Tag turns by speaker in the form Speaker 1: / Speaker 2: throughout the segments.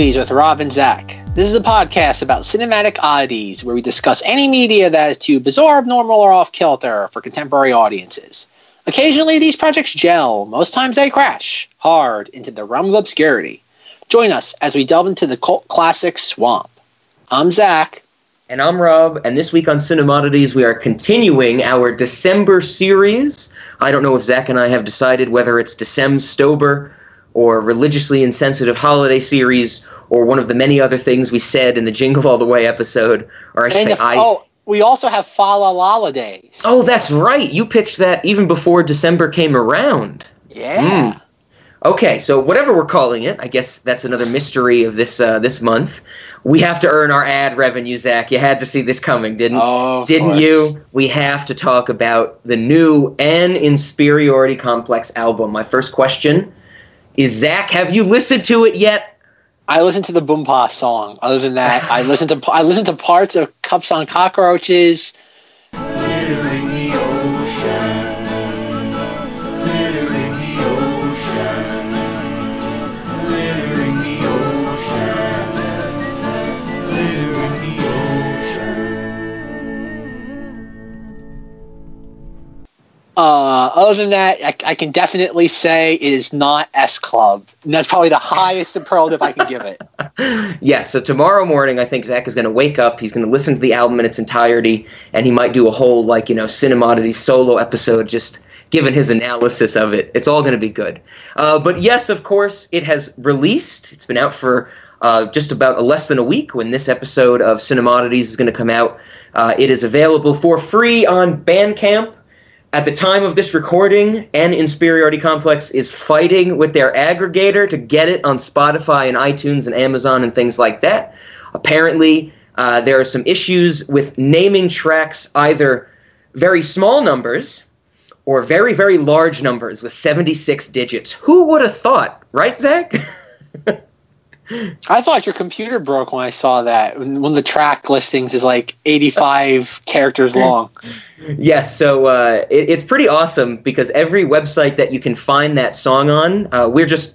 Speaker 1: Movies with Rob and Zach. This is a podcast about cinematic oddities where we discuss any media that is too bizarre, abnormal, or off kilter for contemporary audiences. Occasionally, these projects gel. Most times, they crash hard into the realm of obscurity. Join us as we delve into the cult classic Swamp. I'm Zach.
Speaker 2: And I'm Rob, and this week on Cinemodities, we are continuing our December series. I don't know if Zach and I have decided whether it's December Stober or religiously insensitive holiday series or one of the many other things we said in the Jingle All the Way episode. Or I say,
Speaker 1: if,
Speaker 2: I.
Speaker 1: oh, we also have Fa La La Days.
Speaker 2: Oh, that's right. You pitched that even before December came around.
Speaker 1: Yeah.
Speaker 2: Mm. Okay, so whatever we're calling it, I guess that's another mystery of this uh, this month. We have to earn our ad revenue, Zach. You had to see this coming, didn't
Speaker 1: Oh,
Speaker 2: didn't
Speaker 1: course.
Speaker 2: you? We have to talk about the new An Inferiority Complex album. My first question is, Zach, have you listened to it yet?
Speaker 1: I listened to the Boompa song. Other than that, I listened to I listened to parts of Cups on Cockroaches. Uh, other than that, I, I can definitely say it is not S Club. And that's probably the highest superlative I can give it.
Speaker 2: Yes. So tomorrow morning, I think Zach is going to wake up. He's going to listen to the album in its entirety, and he might do a whole like you know Cinemodity solo episode, just giving his analysis of it. It's all going to be good. Uh, but yes, of course, it has released. It's been out for uh, just about a less than a week when this episode of Cinemodities is going to come out. Uh, it is available for free on Bandcamp. At the time of this recording, An Inferiority Complex is fighting with their aggregator to get it on Spotify and iTunes and Amazon and things like that. Apparently, uh, there are some issues with naming tracks either very small numbers or very, very large numbers with 76 digits. Who would have thought, right, Zach?
Speaker 1: I thought your computer broke when I saw that. When when the track listings is like 85 characters long.
Speaker 2: Yes, so uh, it, it's pretty awesome because every website that you can find that song on, uh, we're just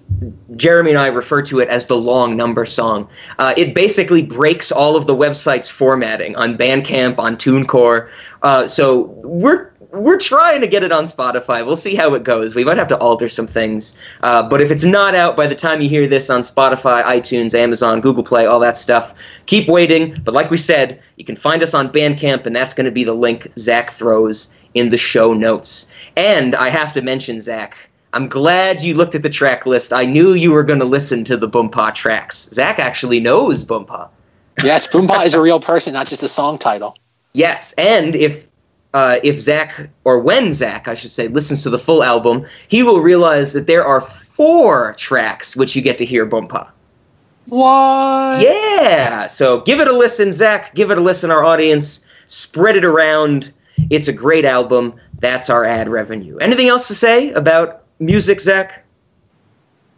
Speaker 2: Jeremy and I refer to it as the long number song. Uh, it basically breaks all of the website's formatting on Bandcamp, on TuneCore. Uh, so we're we're trying to get it on Spotify. We'll see how it goes. We might have to alter some things. Uh, but if it's not out by the time you hear this on Spotify, iTunes, Amazon, Google Play, all that stuff, keep waiting. But like we said, you can find us on Bandcamp, and that's going to be the link Zach throws in the show notes. And I have to mention, Zach, I'm glad you looked at the track list. I knew you were going to listen to the Boompa tracks. Zach actually knows Boompa.
Speaker 1: Yes, Boompa is a real person, not just a song title.
Speaker 2: Yes, and if uh, if Zach or when Zach, I should say, listens to the full album, he will realize that there are four tracks which you get to hear Boompa.
Speaker 1: What?
Speaker 2: Yeah, so give it a listen, Zach. Give it a listen, our audience. Spread it around. It's a great album. That's our ad revenue. Anything else to say about music, Zach?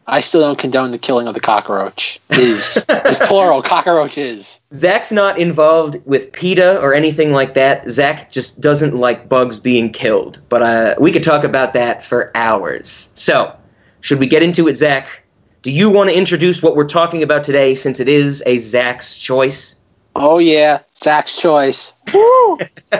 Speaker 1: I still don't condone the killing of the cockroach. Is is plural cockroaches.
Speaker 2: Zach's not involved with PETA or anything like that. Zach just doesn't like bugs being killed. But uh, we could talk about that for hours. So, should we get into it, Zach? Do you want to introduce what we're talking about today since it is a Zach's choice?
Speaker 1: Oh yeah, Zach's choice. Woo!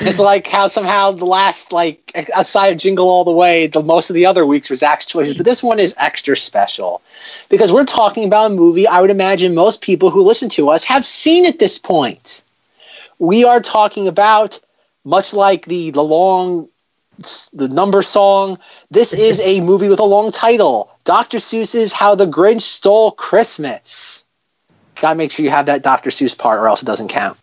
Speaker 1: it's like how somehow the last like outside of Jingle All the Way, the most of the other weeks were Zach's choices, but this one is extra special because we're talking about a movie. I would imagine most people who listen to us have seen at this point. We are talking about much like the the long the number song. This is a movie with a long title. Dr. Seuss's How the Grinch Stole Christmas. Gotta make sure you have that Dr. Seuss part, or else it doesn't count.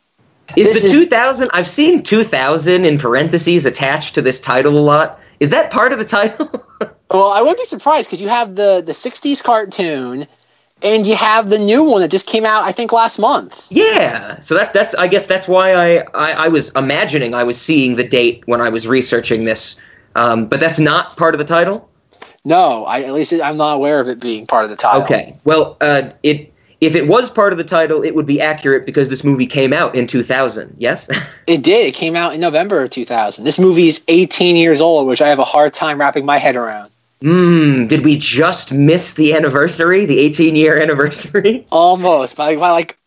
Speaker 2: Is
Speaker 1: This
Speaker 2: the
Speaker 1: is-
Speaker 2: 2000? I've seen 2000 in parentheses attached to this title a lot. Is that part of the title?
Speaker 1: Well, I wouldn't be surprised because you have the the '60s cartoon, and you have the new one that just came out, I think, last month.
Speaker 2: yeah. So that that's I guess that's why I I, I was imagining I was seeing the date when I was researching this. Um, but that's not part of the title.
Speaker 1: No, I at least I'm not aware of it being part of the title.
Speaker 2: Okay. Well, uh, it if it was part of the title, it would be accurate because this movie came out in 2000. Yes.
Speaker 1: It did. It came out in November of 2000. This movie is 18 years old, which I have a hard time wrapping my head around.
Speaker 2: Mm, did we just miss the anniversary, the 18 year anniversary?
Speaker 1: Almost by, by like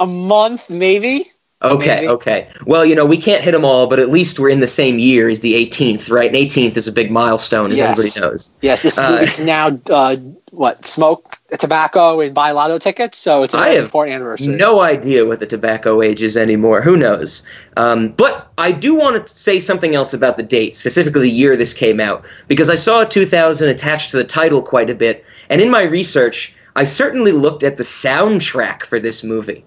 Speaker 1: a month, maybe.
Speaker 2: Okay,
Speaker 1: Maybe.
Speaker 2: okay. Well, you know, we can't hit them all, but at least we're in the same year as the 18th, right? And 18th is a big milestone, as
Speaker 1: Yes.
Speaker 2: everybody knows.
Speaker 1: Yes, this
Speaker 2: Uh,
Speaker 1: movie can now uh, what smoke tobacco and buy lotto tickets. So it's a
Speaker 2: I
Speaker 1: very
Speaker 2: have
Speaker 1: important anniversary.
Speaker 2: No idea what the tobacco age is anymore. Who knows? Um, but I do want to say something else about the date, specifically the year this came out, because I saw 2000 attached to the title quite a bit. And in my research, I certainly looked at the soundtrack for this movie.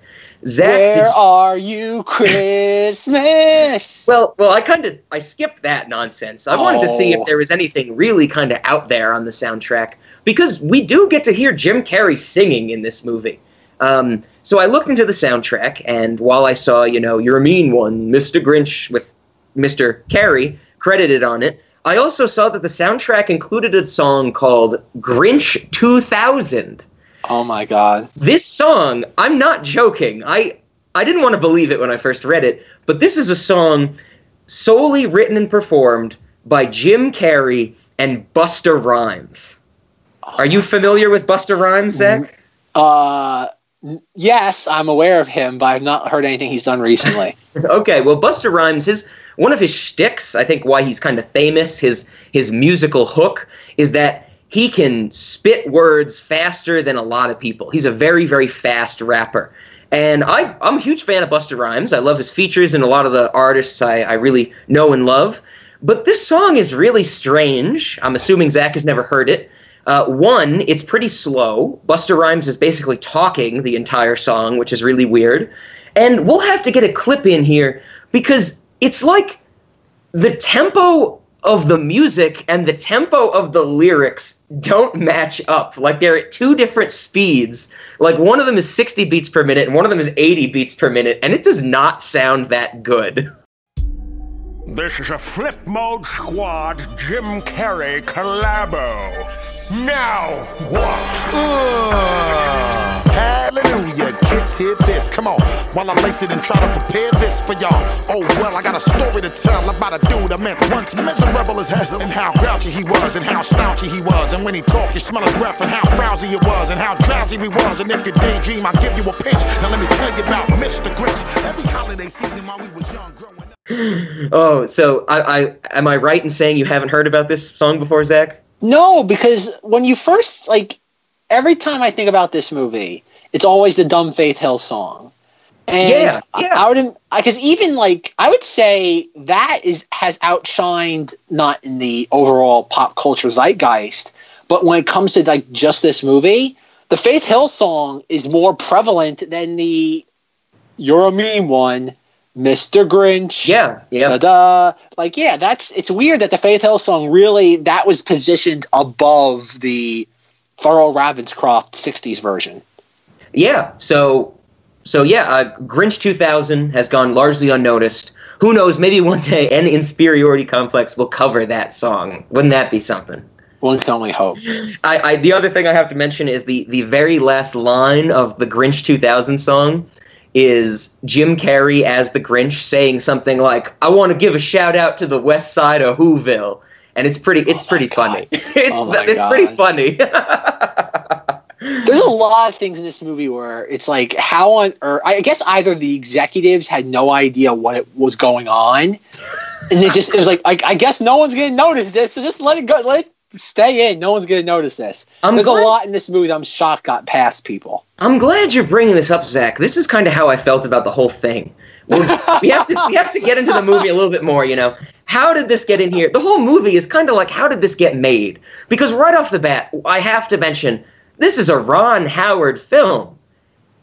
Speaker 2: Zach,
Speaker 1: Where are you, Christmas?
Speaker 2: Well, well, I kind of I skipped that nonsense. I wanted to see
Speaker 1: Oh.
Speaker 2: if there was anything really kind of out there on the soundtrack because we do get to hear Jim Carrey singing in this movie. Um, so I looked into the soundtrack, and while I saw, you know, "You're a Mean One," Mr. Grinch with Mr. Carrey credited on it, I also saw that the soundtrack included a song called "Grinch 2000."
Speaker 1: Oh my God!
Speaker 2: this song i'm not joking i i didn't want to believe it when i first read it but this is a song solely written and performed by jim carrey and busta rhymes are you familiar with busta rhymes zach
Speaker 1: Uh, yes, I'm aware of him, but I've not heard anything he's done recently.
Speaker 2: okay well busta rhymes his one of his shticks i think why he's kind of famous his his musical hook is that he can spit words faster than a lot of people he's a very very fast rapper and I, I'm a huge fan of Busta Rhymes. I love his features and a lot of the artists I, I really know and love. But this song is really strange. I'm assuming Zach has never heard it. Uh, one, it's pretty slow. Busta Rhymes is basically talking the entire song, which is really weird. And we'll have to get a clip in here because it's like the tempo of the music and the tempo of the lyrics don't match up. Like they're at two different speeds. Like one of them is 60 beats per minute and one of them is 80 beats per minute, and it does not sound that good.
Speaker 3: This is a Flip Mode Squad Jim Carrey collabo. Now what?
Speaker 4: Uh, hallelujah, kids, hear this. Come on, while I lace it and try to prepare this for y'all. Oh, well, I got a story to tell about a dude I met once miserable as hell, and how grouchy he was, and how slouchy he was. And when he talked, you smell his breath, and how frowsy it was, and how drowsy we was. And if you daydream, I'll give you a pinch. Now, let me tell you about Mr. Grinch. Every holiday season while we was young, growing.
Speaker 2: Oh, so I, I am I right in saying you haven't heard about this song before, Zach?
Speaker 1: No, because when you first like, every time I think about this movie, it's always the dumb Faith Hill song. And
Speaker 2: Yeah,
Speaker 1: I-
Speaker 2: yeah.
Speaker 1: I, wouldn't because even like I would say that is has outshined not in the overall pop culture zeitgeist, but when it comes to like just this movie, the Faith Hill song is more prevalent than the "You're a Mean One," "Mr. Grinch."
Speaker 2: Yeah, yeah.
Speaker 1: da. Like, yeah, that's it's weird that the Faith Hill song really that was positioned above the Thurl Ravenscroft '60s version.
Speaker 2: Yeah. So, so yeah, uh, Grinch 2000 has gone largely unnoticed. Who knows? Maybe one day an inferiority complex will cover that song. Wouldn't that be something?
Speaker 1: One can only hope.
Speaker 2: I, I the other thing I have to mention is the the very last line of the Grinch 2000 song is Jim Carrey as the Grinch saying something like, "I want to give a shout out to the West Side of Whoville," and it's pretty it's
Speaker 1: Oh
Speaker 2: pretty
Speaker 1: God.
Speaker 2: funny. it's
Speaker 1: Oh my
Speaker 2: it's pretty funny.
Speaker 1: There's a lot of things in this movie where it's like, how on earth? I guess either the executives had no idea what it was going on, and it just it was like, I, I guess no one's gonna notice this, so just let it go, let it stay in. No one's gonna notice this.
Speaker 2: I'm
Speaker 1: There's
Speaker 2: glad-
Speaker 1: a lot in this movie that I'm shocked got past people.
Speaker 2: I'm glad you're bringing this up, Zach. This is kind of how I felt about the whole thing. We have to we have to get into the movie a little bit more. You know, how did this get in here? The whole movie is kind of like how did this get made? Because right off the bat, I have to mention this is a Ron Howard film.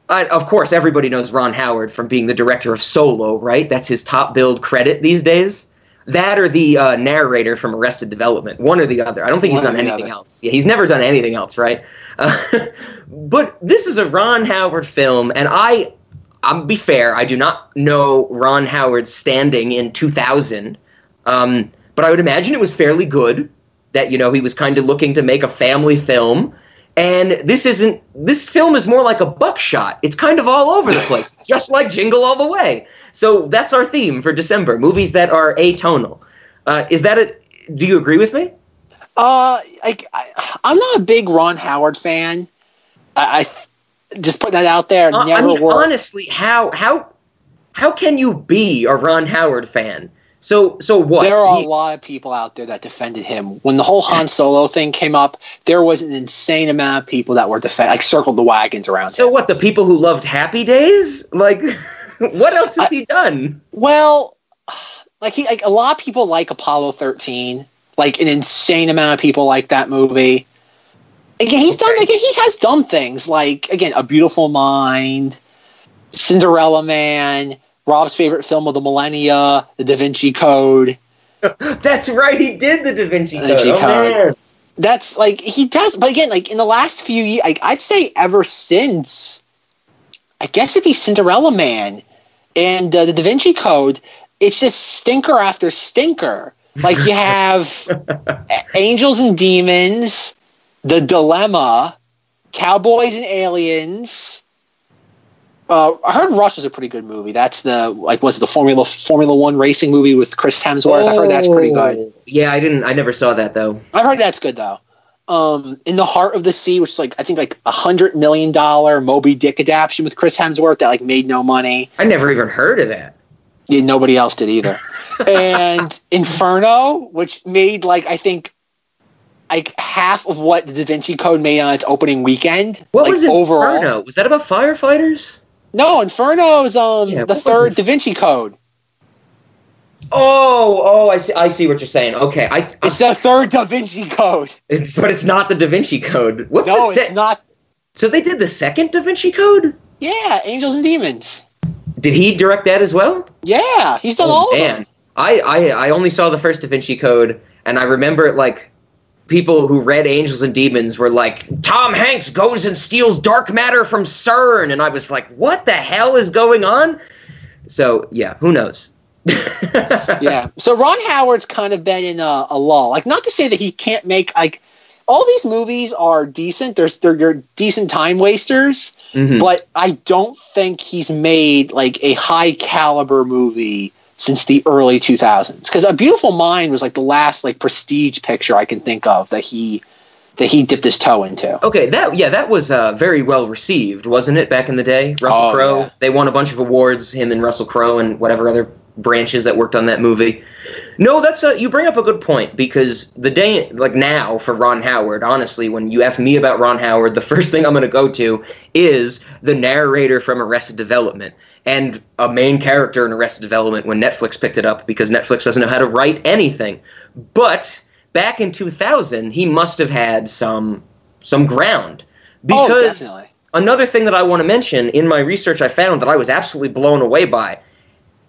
Speaker 2: I, of course, everybody knows Ron Howard from being the director of Solo, right? That's his top billed credit these days. That or the uh, narrator from Arrested Development, one or the other. I don't think he's
Speaker 1: One or
Speaker 2: done anything
Speaker 1: other.
Speaker 2: else. Yeah, he's never done anything else, right? Uh, but this is a Ron Howard film, and I, I'll be fair, I do not know Ron Howard's standing in 2000, um, but I would imagine it was fairly good. That you know he was kind of looking to make a family film, and this isn't. This film is more like a buckshot. It's kind of all over the place, just like Jingle All the Way. So that's our theme for December: movies that are atonal. Uh, is that it? Do you agree with me?
Speaker 1: Uh, like I, I'm not a big Ron Howard fan. I, I just put that out there.
Speaker 2: Uh, I mean,
Speaker 1: were.
Speaker 2: honestly, how how how can you be a Ron Howard fan? So so what?
Speaker 1: There are
Speaker 2: He-
Speaker 1: a lot of people out there that defended him. When the whole Han Solo thing came up, there was an insane amount of people that were defend like circled the wagons around
Speaker 2: so
Speaker 1: him.
Speaker 2: what? The people who loved Happy Days? Like, what else has he done?
Speaker 1: Well, like he like a lot of people like Apollo 13. Like an insane amount of people like that movie. Again, he's done again, he has done things like again, A Beautiful Mind, Cinderella Man, Rob's favorite film of the millennia, The Da Vinci Code.
Speaker 2: That's right. He did the Da Vinci
Speaker 1: Da
Speaker 2: Code.
Speaker 1: Vinci
Speaker 2: Oh,
Speaker 1: Code. that's like he does but again like in the last few years like, i'd say ever since i guess it'd be cinderella man and uh, the da vinci code it's just stinker after stinker like you have angels and demons the dilemma cowboys and aliens uh, I heard Rush was a pretty good movie. That's the like was it the Formula Formula One racing movie with Chris Hemsworth. I've heard that's pretty good.
Speaker 2: Oh, Yeah, I didn't. I never saw that though.
Speaker 1: I've heard that's good though. Um, in the heart of the sea, which is like I think like a hundred million dollar Moby Dick adaptation with Chris Hemsworth that like made no money.
Speaker 2: I never even heard of that.
Speaker 1: Yeah, nobody else did either. and Inferno, which made like I think like half of what the Da Vinci Code made on its opening weekend.
Speaker 2: What
Speaker 1: like,
Speaker 2: was Inferno? Was that about firefighters?
Speaker 1: No, Inferno is um
Speaker 2: Yeah,
Speaker 1: the third? Da Vinci Code.
Speaker 2: Oh, oh, I see. I see what you're saying. Okay, I.
Speaker 1: It's the third Da Vinci Code.
Speaker 2: It's, but it's not the Da Vinci Code. What's
Speaker 1: No,
Speaker 2: the se-
Speaker 1: it's not.
Speaker 2: So they did the second Da Vinci Code.
Speaker 1: Yeah, Angels and Demons.
Speaker 2: Did he direct that as well?
Speaker 1: Yeah, he's done all of them.
Speaker 2: I, I I only saw the first Da Vinci Code, and I remember it like people who read Angels and Demons were like, Tom Hanks goes and steals dark matter from CERN, and I was like, what the hell is going on? So yeah, who knows?
Speaker 1: yeah. So Ron Howard's kind of been in a, a lull. Like, not to say that he can't make like all these movies are decent. There's they're, they're decent time wasters,
Speaker 2: Mhm.
Speaker 1: but I don't think he's made like a high caliber movie since the early 2000s. Because A Beautiful Mind was like the last like prestige picture I can think of that he that he dipped his toe into.
Speaker 2: Okay, that yeah, that was uh, very well received, wasn't it? Back in the day, Russell
Speaker 1: Oh,
Speaker 2: Crowe.
Speaker 1: yeah.
Speaker 2: They won a bunch of awards. Him and Russell Crowe and whatever other branches that worked on that movie. No, that's a you bring up a good point because the day like now for Ron Howard, honestly, when you ask me about Ron Howard, the first thing I'm going to go to is the narrator from Arrested Development and a main character in Arrested Development when Netflix picked it up because Netflix doesn't know how to write anything. But back in 2000, he must have had some some ground
Speaker 1: oh,
Speaker 2: because
Speaker 1: definitely.
Speaker 2: another thing that I want to mention in my research, I found that I was absolutely blown away by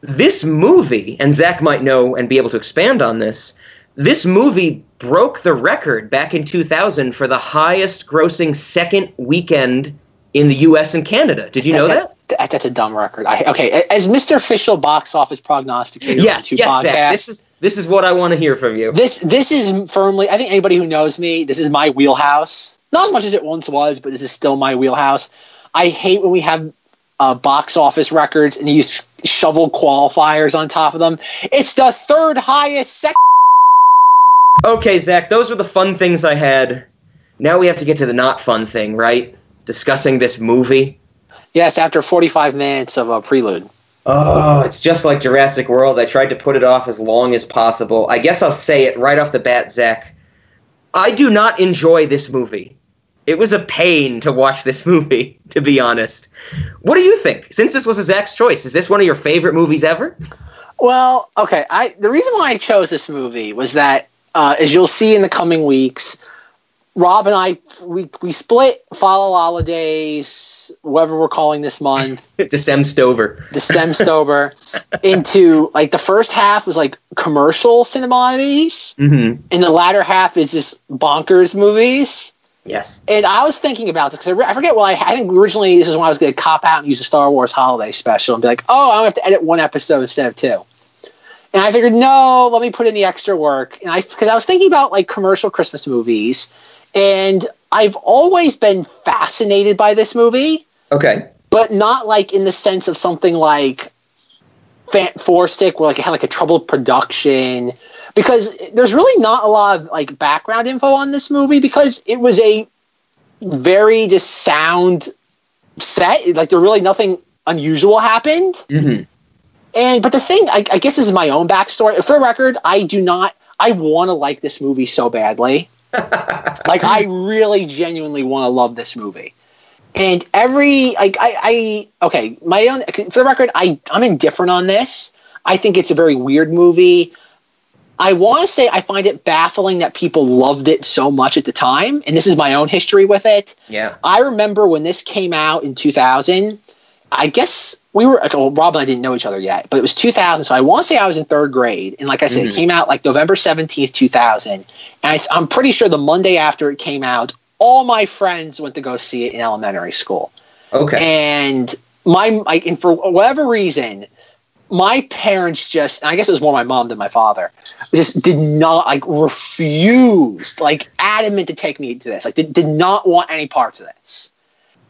Speaker 2: this movie, and Zach might know and be able to expand on this. This movie broke the record back in 2000 for the highest grossing second weekend in the US and Canada. Did you know that?
Speaker 1: that- that's a dumb record. I, okay, as Mr. Official Box Office Prognosticator,
Speaker 2: Yes, yes, Zach. This is this is what I want to hear from you.
Speaker 1: this this is firmly i think anybody who knows me this is my wheelhouse not as much as it once was but this is still my wheelhouse i hate when we have uh, box office records and you shovel qualifiers on top of them it's the third highest sec-
Speaker 2: Okay, Zach, those were the fun things I had. Now we have to get to the not fun thing, right? Discussing this movie.
Speaker 1: yes after 45 minutes of a prelude
Speaker 2: Oh, it's just like Jurassic World. I tried to put it off as long as possible. I guess I'll say it right off the bat, Zach. I do not enjoy this movie. It was a pain to watch this movie, to be honest. What do you think? Since this was a Zach's choice, is this one of your favorite movies ever?
Speaker 1: Well, okay. I the reason why I chose this movie was that, uh, as you'll see in the coming weeks, Rob and I we we split Follow Holidays, whatever we're calling this month,
Speaker 2: Decem Stover.
Speaker 1: the STEM Stober, into like the first half was like commercial cinemodities,
Speaker 2: Mm-hmm.
Speaker 1: and the latter half is just bonkers movies.
Speaker 2: Yes.
Speaker 1: And I was thinking about this because I, forget what I, I think originally this is when I was going to cop out and use a Star Wars holiday special and be like, oh, I'm going to have to edit one episode instead of two. And I figured, no, let me put in the extra work. And I, because I was thinking about like commercial Christmas movies, and I've always been fascinated by this movie,
Speaker 2: Okay.
Speaker 1: but not like in the sense of something like Fan- Four Stick, where like it had like a troubled production. Because there's really not a lot of like background info on this movie because it was a very just sound set. Like there really nothing unusual happened.
Speaker 2: hmm
Speaker 1: And but the thing, I, I guess this is my own backstory. For the record, I do not. I want to like this movie so badly. like I really genuinely want to love this movie. And every like I, I okay, my own for the record, I I'm indifferent on this. I think it's a very weird movie. I want to say I find it baffling that people loved it so much at the time, and this is my own history with it.
Speaker 2: Yeah.
Speaker 1: I remember when this came out in 2000. I guess we were well, Rob and I didn't know each other yet, but it was 2000. So I want to say I was in third grade, and like I said, it
Speaker 2: Mhm.
Speaker 1: came out like November 17th, 2000. And I, I'm pretty sure the Monday after it came out, all my friends went to go see it in elementary school.
Speaker 2: Okay.
Speaker 1: And my and for whatever reason, my parents just I guess it was more my mom than my father just did not like refused like adamant to take me to this like did, did not want any parts of this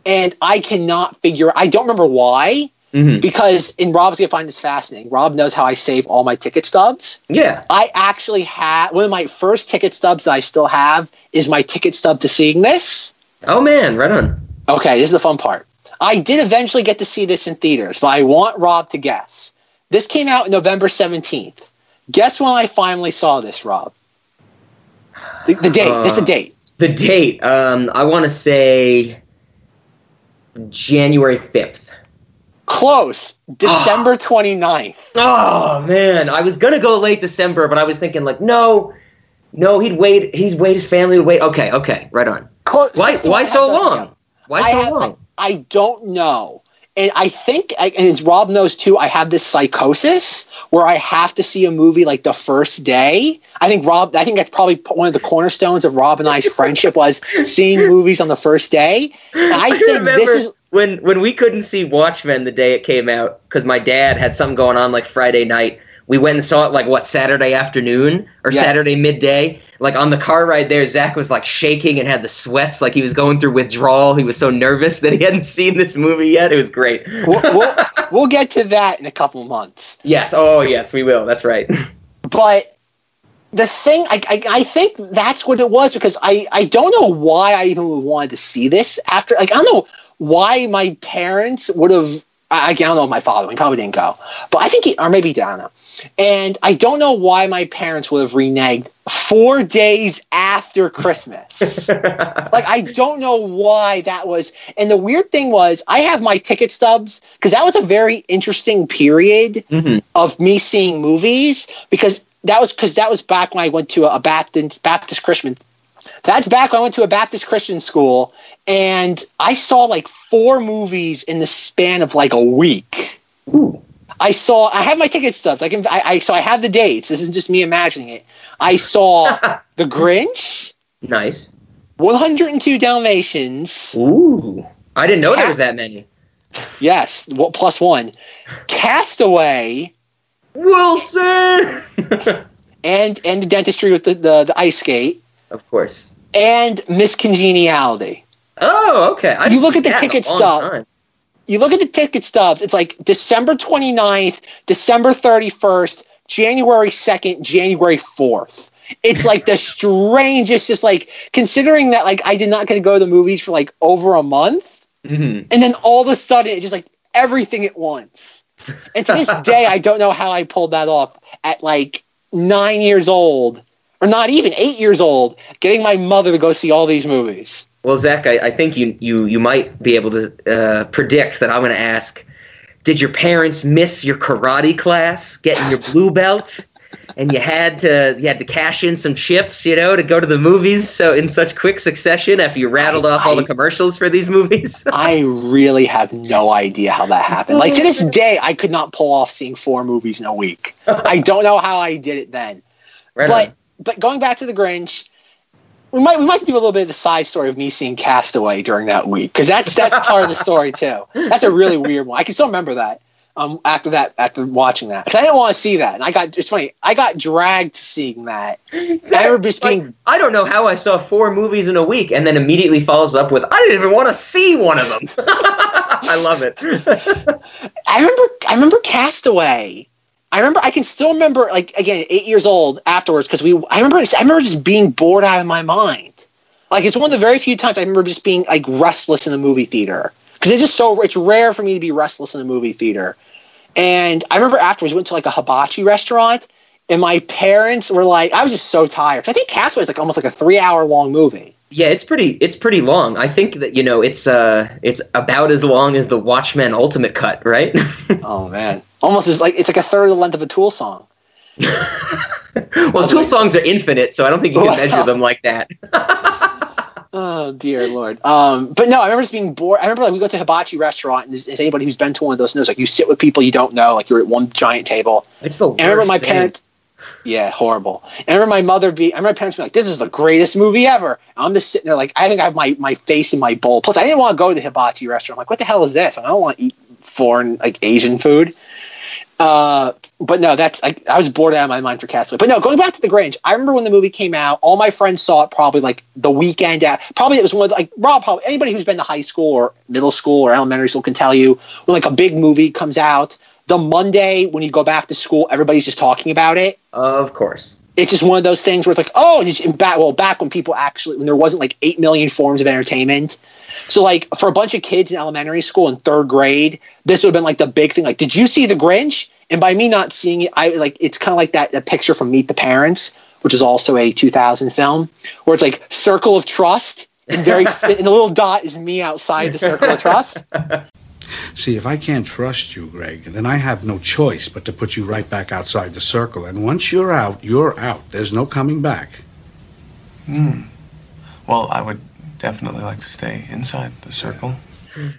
Speaker 1: and i cannot figure i don't remember why
Speaker 2: hmm
Speaker 1: because and rob's gonna find this fascinating rob knows how i save all my ticket stubs
Speaker 2: Yeah.
Speaker 1: i actually had one of my first ticket stubs that i still have is my ticket stub to seeing this
Speaker 2: Oh man, right on.
Speaker 1: Okay, this is the fun part. I did eventually get to see this in theaters, but I want Rob to guess. This came out November 17th. Guess when I finally saw this, Rob? The, the date. this is the
Speaker 2: Uh,
Speaker 1: date.
Speaker 2: The date. Um, I want to say January fifth.
Speaker 1: Close. December 29th.
Speaker 2: Oh man, I was gonna go late December, but I was thinking like, no, no, he'd wait. He'd wait. His family would wait. Okay, okay, right on.
Speaker 1: Close.
Speaker 2: Why? Why so long? Why
Speaker 1: I
Speaker 2: so
Speaker 1: have-
Speaker 2: long?
Speaker 1: I don't know. And I think, and as Rob knows too, I have this psychosis where I have to see a movie like the first day. I think Rob, I think that's probably one of the cornerstones of Rob and I's friendship was seeing movies on the first day. And I, think
Speaker 2: remember
Speaker 1: this is
Speaker 2: when when we couldn't see Watchmen the day it came out because my dad had something going on like Friday night. We went and saw it like what Saturday afternoon or
Speaker 1: Yes.
Speaker 2: Saturday midday. Like on the car ride there, Zach was like shaking and had the sweats, like he was going through withdrawal. He was so nervous that he hadn't seen this movie yet. It was great.
Speaker 1: we'll, we'll, we'll get to that in a couple months.
Speaker 2: yes, oh yes, we will. That's right.
Speaker 1: But the thing, I, I, I think that's what it was because I, I don't know why I even wanted to see this after. Like, I don't know why my parents would have. I, I don't know my father. He probably didn't go, but I think he, or maybe he did, I don't know. And I don't know why my parents would have reneged four days after Christmas. like I don't know why that was. And the weird thing was, I have my ticket stubs because that was a very interesting period
Speaker 2: hmm
Speaker 1: of me seeing movies because that was because that was back when I went to a Baptist Baptist Christian. That's back when I went to a Baptist Christian school, and I saw like four movies in the span of like a week.
Speaker 2: Ooh.
Speaker 1: I saw. I have my ticket stubs. I can. I, I so I have the dates. This isn't just me imagining it. I saw The Grinch,
Speaker 2: Nice.
Speaker 1: 102 Dalmatians.
Speaker 2: Ooh. I didn't know there was that many.
Speaker 1: Yes, well, plus one. Castaway
Speaker 2: Wilson.
Speaker 1: and and the dentistry with the the, the ice skate.
Speaker 2: of course.
Speaker 1: and Miss Congeniality.
Speaker 2: Oh, okay. I
Speaker 1: You look at the
Speaker 2: that in a
Speaker 1: ticket stub.
Speaker 2: time.
Speaker 1: You look at the ticket stubs, it's like December 29th, December 31st, January 2nd, January 4th. It's like the strangest, just like considering that like I did not get to go to the movies for like over a month,
Speaker 2: Mhm.
Speaker 1: and then all of a sudden it's just like everything at once. And to this day, I don't know how I pulled that off at like nine years old, or not even eight years old, getting my mother to go see all these movies.
Speaker 2: Well, Zach, I, I think you, you you might be able to uh, predict that I'm going to ask. Did your parents miss your karate class, getting your blue belt, and you had to you had to cash in some chips, you know, to go to the movies? So in such quick succession, after you rattled
Speaker 1: I-
Speaker 2: off all the commercials for these movies.
Speaker 1: I really have no idea how that happened. Like to this day, I could not pull off seeing four movies in a week. I don't know how I did it then.
Speaker 2: right
Speaker 1: but
Speaker 2: on.
Speaker 1: but going back to the Grinch, we might we might do a little bit of the side story of me seeing Castaway during that week because that's that's part of the story too. That's a really weird one. I can still remember that. Um, after that, after watching that, 'Cause I didn't want to see that, and I got it's funny. I got dragged to seeing that. I remember just
Speaker 2: Like,
Speaker 1: being
Speaker 2: I don't know how I saw four movies in a week, and then immediately follows up with, "I didn't even want to see one of them." I love it.
Speaker 1: I remember I remember Castaway. I remember I can still remember like again eight years old afterwards because we I remember I remember just being bored out of my mind. Like it's one of the very few times I remember just being like restless in the movie theater because it's just so it's rare for me to be restless in a movie theater. And I remember afterwards we went to like a hibachi restaurant and my parents were like I was just so tired. I think Castaway is like almost like a three hour long movie.
Speaker 2: Yeah, it's pretty. It's pretty long. I think that you know it's uh it's about as long as the Watchmen Ultimate Cut, right?
Speaker 1: Oh man, almost as like it's like a third of the length of a Tool song.
Speaker 2: well, Tool songs are infinite, so I don't think you can measure them like that.
Speaker 1: Oh dear lord. Um, but no, I remember just being bored. I remember like we go to a hibachi restaurant, and as, anybody who's been to one of those knows, like you sit with people you don't know, like you're at one giant table.
Speaker 2: It's the
Speaker 1: I remember my parents. Yeah, horrible. And I remember my mother be. I remember my parents being like, "This is the greatest movie ever." I'm just sitting there like, I think I have my my face in my bowl. Plus, I didn't want to go to the hibachi restaurant. I'm like, what the hell is this? I don't want to eat foreign like Asian food. Uh, but no, that's I, I was bored out of my mind for Castaway. But no, going back to the Grinch, I remember when the movie came out. All my friends saw it probably like the weekend. At, probably it was one of the, like Rob. Probably anybody who's been to high school or middle school or elementary school can tell you when like a big movie comes out. The Monday when you go back to school, everybody's just talking about it
Speaker 2: Of course.
Speaker 1: it's just one of those things where it's like, oh, and back well, back when people actually when there wasn't like eight million forms of entertainment. So like for a bunch of kids in elementary school in third grade, this would have been like the big thing. Like, did you see the Grinch? And by me not seeing it, I like it's kind of like that, that picture from Meet the Parents, which is also a 2000 film, where it's like circle of trust, and very and the little dot is me outside the circle of trust.
Speaker 5: See, if I can't trust you, Greg, then I have no choice but to put you right back outside the circle. And once you're out, you're out. There's no coming back. Hmm.
Speaker 6: Well, I would definitely like to stay inside the circle.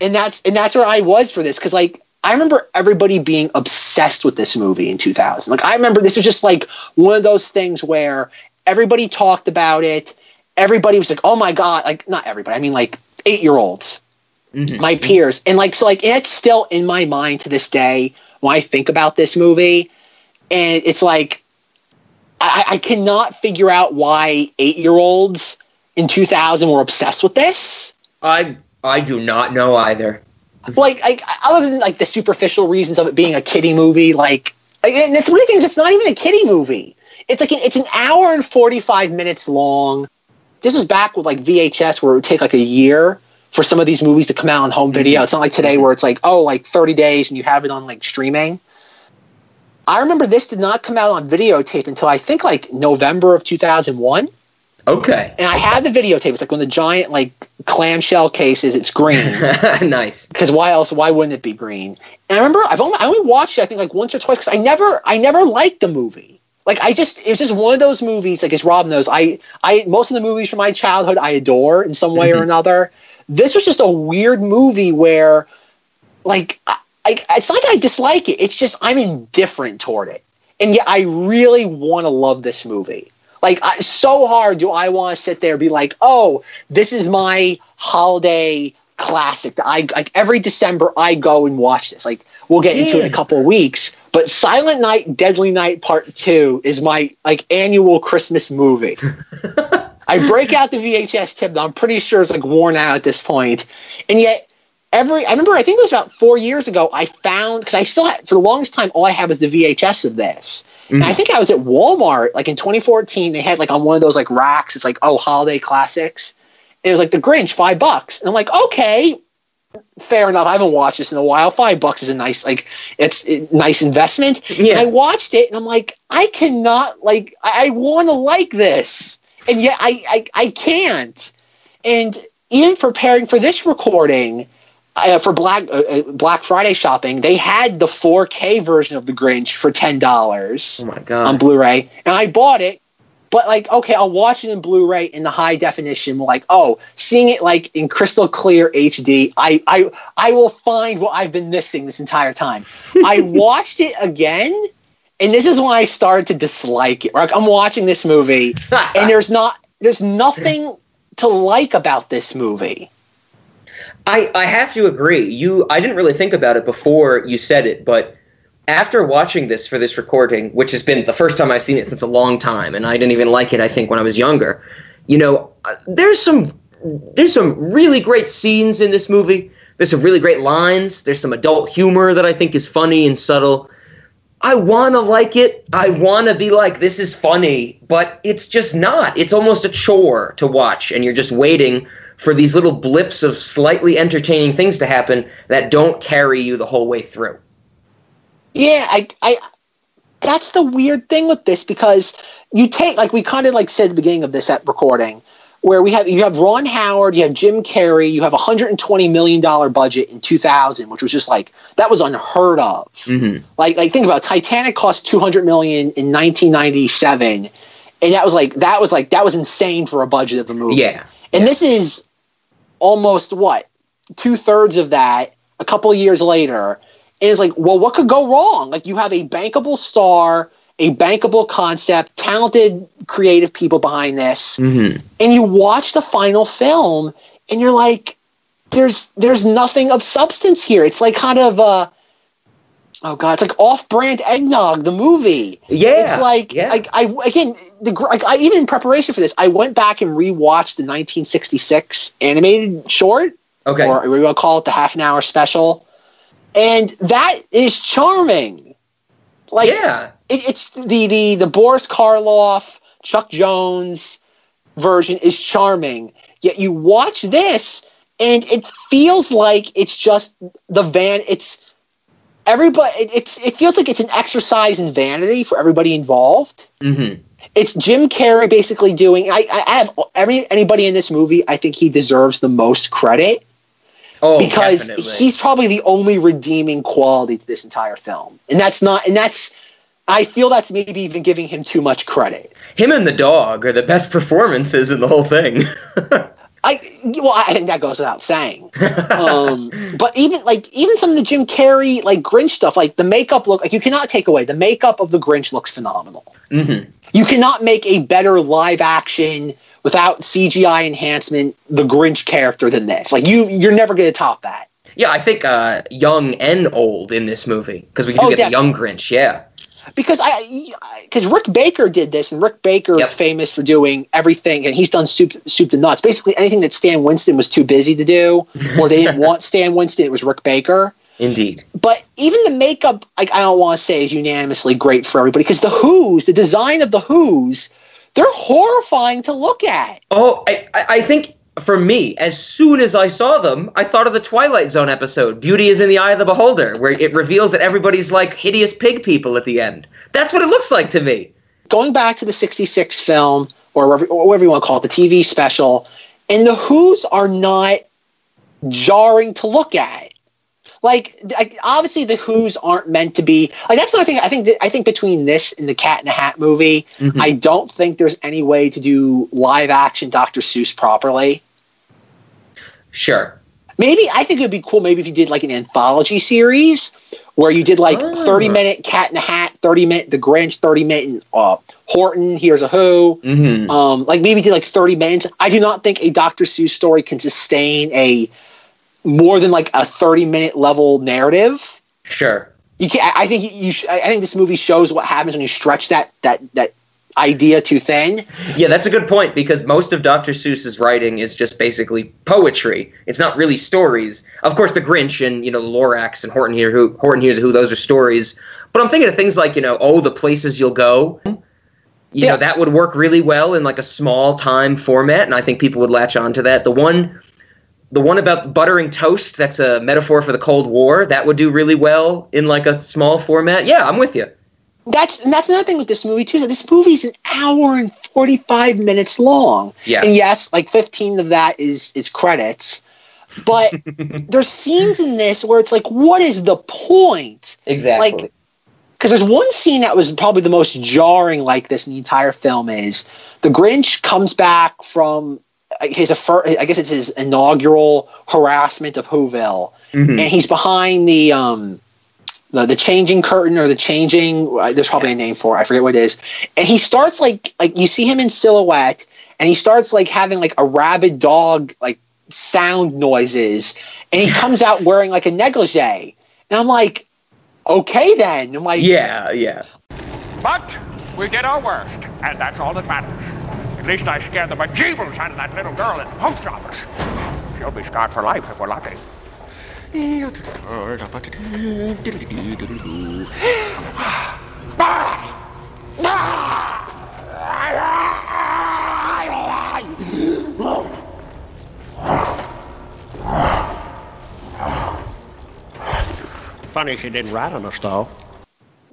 Speaker 1: and that's and that's where I was for this because like I remember everybody being obsessed with this movie in 2000. Like I remember this is just like one of those things where everybody talked about it. Everybody was like, "Oh my god!" Like not everybody. I mean like eight year olds,
Speaker 2: Mhm.
Speaker 1: my peers, and like so like it's still in my mind to this day when I think about this movie, and it's like I, I cannot figure out why eight year olds in 2000 were obsessed with this
Speaker 2: I I do not know either.
Speaker 1: like, like other than like the superficial reasons of it being a kiddie movie, like, and the weird thing is it's not even a kiddie movie. It's like it's an hour and forty five minutes long. This was back with like VHS where it would take like a year for some of these movies to come out on home video. Mm-hmm. It's not like today where it's like oh like thirty days and you have it on like streaming. I remember this did not come out on videotape until I think like November of two thousand one
Speaker 2: Okay.
Speaker 1: and I had the videotape. It's like one of the giant like clamshell cases. It's green
Speaker 2: nice.
Speaker 1: because why else? Why wouldn't it be green? And I remember I've only I only watched it I think like once or twice because I never I never liked the movie. Like I just it was just one of those movies. Like as Rob knows, I I most of the movies from my childhood I adore in some way or mm-hmm. another. This was just a weird movie where, like, I, I, it's not that I dislike it. It's just I'm indifferent toward it, and yet I really want to love this movie. Like I, so hard do I want to sit there and be like, oh, this is my holiday classic. I like every December I go and watch this. Like we'll get into it in a couple of weeks. But Silent Night, Deadly Night Part Two is my like annual Christmas movie. I break out the VHS tip that I'm pretty sure is like worn out at this point, and yet every I remember I think it was about four years ago I found because I still had, for the longest time all I had was the VHS of this. And I mm-hmm. think I was at Walmart like in 2014. They had like on one of those like racks. It's like oh holiday classics. And it was like the Grinch five bucks, and I'm like okay, fair enough. I haven't watched this in a while. Five bucks is a nice like it's a nice investment.
Speaker 2: Yeah.
Speaker 1: And I watched it and I'm like I cannot like I, I want to like this, and yet I, I I can't. And even preparing for this recording, uh, for Black uh, uh, Black Friday shopping, they had the 4K version of the Grinch for ten dollars
Speaker 2: Oh my god.
Speaker 1: on Blu-ray, and I bought it. But like, okay, I'll watch it in Blu-ray in the high definition. Like, oh, seeing it like in crystal clear HD, I I I will find what I've been missing this entire time. I watched it again, and this is when I started to dislike it. Like, I'm watching this movie, and there's not there's nothing to like about this movie.
Speaker 2: I, I have to agree. You I didn't really think about it before you said it, but after watching this for this recording, which has been the first time I've seen it since a long time, and I didn't even like it, I think, when I was younger, you know, uh, there's some there's some really great scenes in this movie. There's some really great lines. There's some adult humor that I think is funny and subtle. I want to like it. I want to be like, this is funny, but it's just not. It's almost a chore to watch, and you're just waiting for these little blips of slightly entertaining things to happen that don't carry you the whole way through.
Speaker 1: Yeah, I, I, that's the weird thing with this because you take like we kind of like said at the beginning of this at recording, where we have you have Ron Howard, you have Jim Carrey, you have a hundred and twenty million dollar budget in two thousand, which was just like that was unheard of.
Speaker 2: Mm-hmm.
Speaker 1: Like like think about it, Titanic cost two hundred million in nineteen ninety seven, and that was like that was like that was insane for a budget of a movie.
Speaker 2: Yeah.
Speaker 1: And this is almost what two thirds of that a couple of years later. And it's like, well, what could go wrong? Like you have a bankable star, a bankable concept, talented creative people behind this,
Speaker 2: Mm-hmm.
Speaker 1: and you watch the final film, and you're like, there's there's nothing of substance here. It's like kind of uh oh god, it's like off-brand eggnog, the movie.
Speaker 2: Yeah.
Speaker 1: It's like
Speaker 2: yeah.
Speaker 1: like I again the like, I even in preparation for this, I went back and rewatched the 1966 animated short,
Speaker 2: okay.
Speaker 1: or we will call it the half an hour special, and that is charming. Like
Speaker 2: yeah.
Speaker 1: It, it's the the the Boris Karloff, Chuck Jones version is charming. Yet you watch this, and it feels like it's just the van. It's everybody. It, it's it feels like it's an exercise in vanity for everybody involved.
Speaker 2: Mm-hmm.
Speaker 1: It's Jim Carrey basically doing. I, I have every anybody in this movie. I think he deserves the most credit
Speaker 2: Oh,
Speaker 1: because
Speaker 2: definitely.
Speaker 1: he's probably the only redeeming quality to this entire film, and that's not. And that's. I feel that's maybe even giving him too much credit.
Speaker 2: him and the dog are the best performances in the whole thing.
Speaker 1: I well, I think that goes without saying. Um, but even like even some of the Jim Carrey like Grinch stuff, like the makeup look like you cannot take away the makeup of the Grinch looks phenomenal.
Speaker 2: mm-hmm.
Speaker 1: You cannot make a better live action without CGI enhancement the Grinch character than this. Like you, you're never going to top that.
Speaker 2: Yeah, I think uh, young and old in this movie because we do
Speaker 1: Oh,
Speaker 2: get the young Grinch. Yeah.
Speaker 1: Because I because Rick Baker did this, and Rick Baker
Speaker 2: Yep.
Speaker 1: is famous for doing everything, and he's done soup soup to nuts. Basically, anything that Stan Winston was too busy to do, or they didn't want Stan Winston, it was Rick Baker.
Speaker 2: Indeed.
Speaker 1: But even the makeup, like I don't want to say, is unanimously great for everybody because the Who's, the design of the Who's, they're horrifying to look at.
Speaker 2: Oh, I, I I think for me, as soon as I saw them, I thought of the Twilight Zone episode, Beauty is in the Eye of the Beholder, where it reveals that everybody's like hideous pig people at the end. That's what it looks like to me.
Speaker 1: Going back to the '66 film, or whatever, you want to call it, the TV special, and the Who's are not jarring to look at. Like, like obviously the Who's aren't meant to be like that's another thing. I think I think between this and the Cat in the Hat movie,
Speaker 2: Mhm.
Speaker 1: I don't think there's any way to do live action Dr. Seuss properly.
Speaker 2: Sure.
Speaker 1: Maybe I think it would be cool. Maybe if you did like an anthology series where you did like
Speaker 2: Ah.
Speaker 1: thirty minute Cat in the Hat, thirty minute The Grinch, thirty minute uh, Horton. Hears a Who.
Speaker 2: Mm-hmm.
Speaker 1: Um, like maybe did like thirty minutes. I do not think a Dr. Seuss story can sustain a more than like a thirty minute level narrative.
Speaker 2: Sure.
Speaker 1: You can I I think you. Sh- I think this movie shows what happens when you stretch that that that idea too thin.
Speaker 2: Yeah, that's a good point because most of Dr. Seuss's writing is just basically poetry. It's not really stories. Of course, the Grinch and you know the Lorax and Horton here, who Horton hears who those are stories. But I'm thinking of things like you know, oh, the places you'll go. You
Speaker 1: Yeah.
Speaker 2: know, that would work really well in like a small time format, and I think people would latch on to that. The one, the one about buttering toast, that's a metaphor for the Cold War. That would do really well in like a small format. Yeah, I'm with you.
Speaker 1: That's and that's another thing with this movie too. This movie's an hour and forty five minutes long.
Speaker 2: Yeah.
Speaker 1: And yes, like fifteen of that is is credits. But there's scenes in this where it's like, what is the point?
Speaker 2: Exactly.
Speaker 1: Like, because there's one scene that was probably the most jarring like this in the entire film is the Grinch comes back from his affir- I guess it's his inaugural harassment of Whoville,
Speaker 2: Mhm.
Speaker 1: and he's behind the um the, the changing curtain or the changing uh, there's probably
Speaker 2: Yes.
Speaker 1: a name for it, I forget what it is, and he starts like like you see him in silhouette, and he starts like having like a rabid dog like sound noises, and he comes out wearing like a negligee, and I'm like, okay then, I'm like.
Speaker 2: yeah, yeah.
Speaker 3: But we did our worst, and that's all that matters. At least I scared the bejeebers out of that little girl at the post office. She'll be scarred for life if we're lucky.
Speaker 7: Funny she didn't rat on us, though.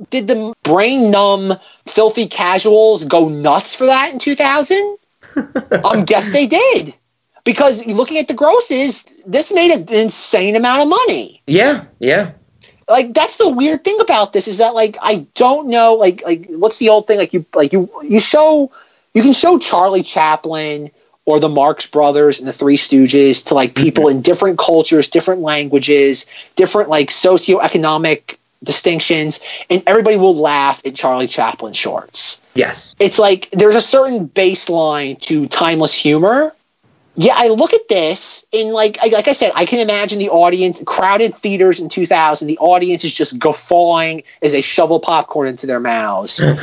Speaker 1: Did the brain numb filthy casuals go nuts for that in 2000? I'm um, guess they did. Because looking at the grosses, this made an insane amount of money.
Speaker 2: Yeah, yeah.
Speaker 1: Like that's the weird thing about this is that like I don't know like like what's the old thing like you like you you show you can show Charlie Chaplin or the Marx Brothers and the Three Stooges to like people mm-hmm. in different cultures, different languages, different like socioeconomic distinctions, and everybody will laugh at Charlie Chaplin shorts.
Speaker 2: Yes.
Speaker 1: It's like there's a certain baseline to timeless humor. Yeah, I look at this and like I- like I said, I can imagine the audience, crowded theaters in 2000. The audience is just guffawing as they shovel popcorn into their mouths. yeah,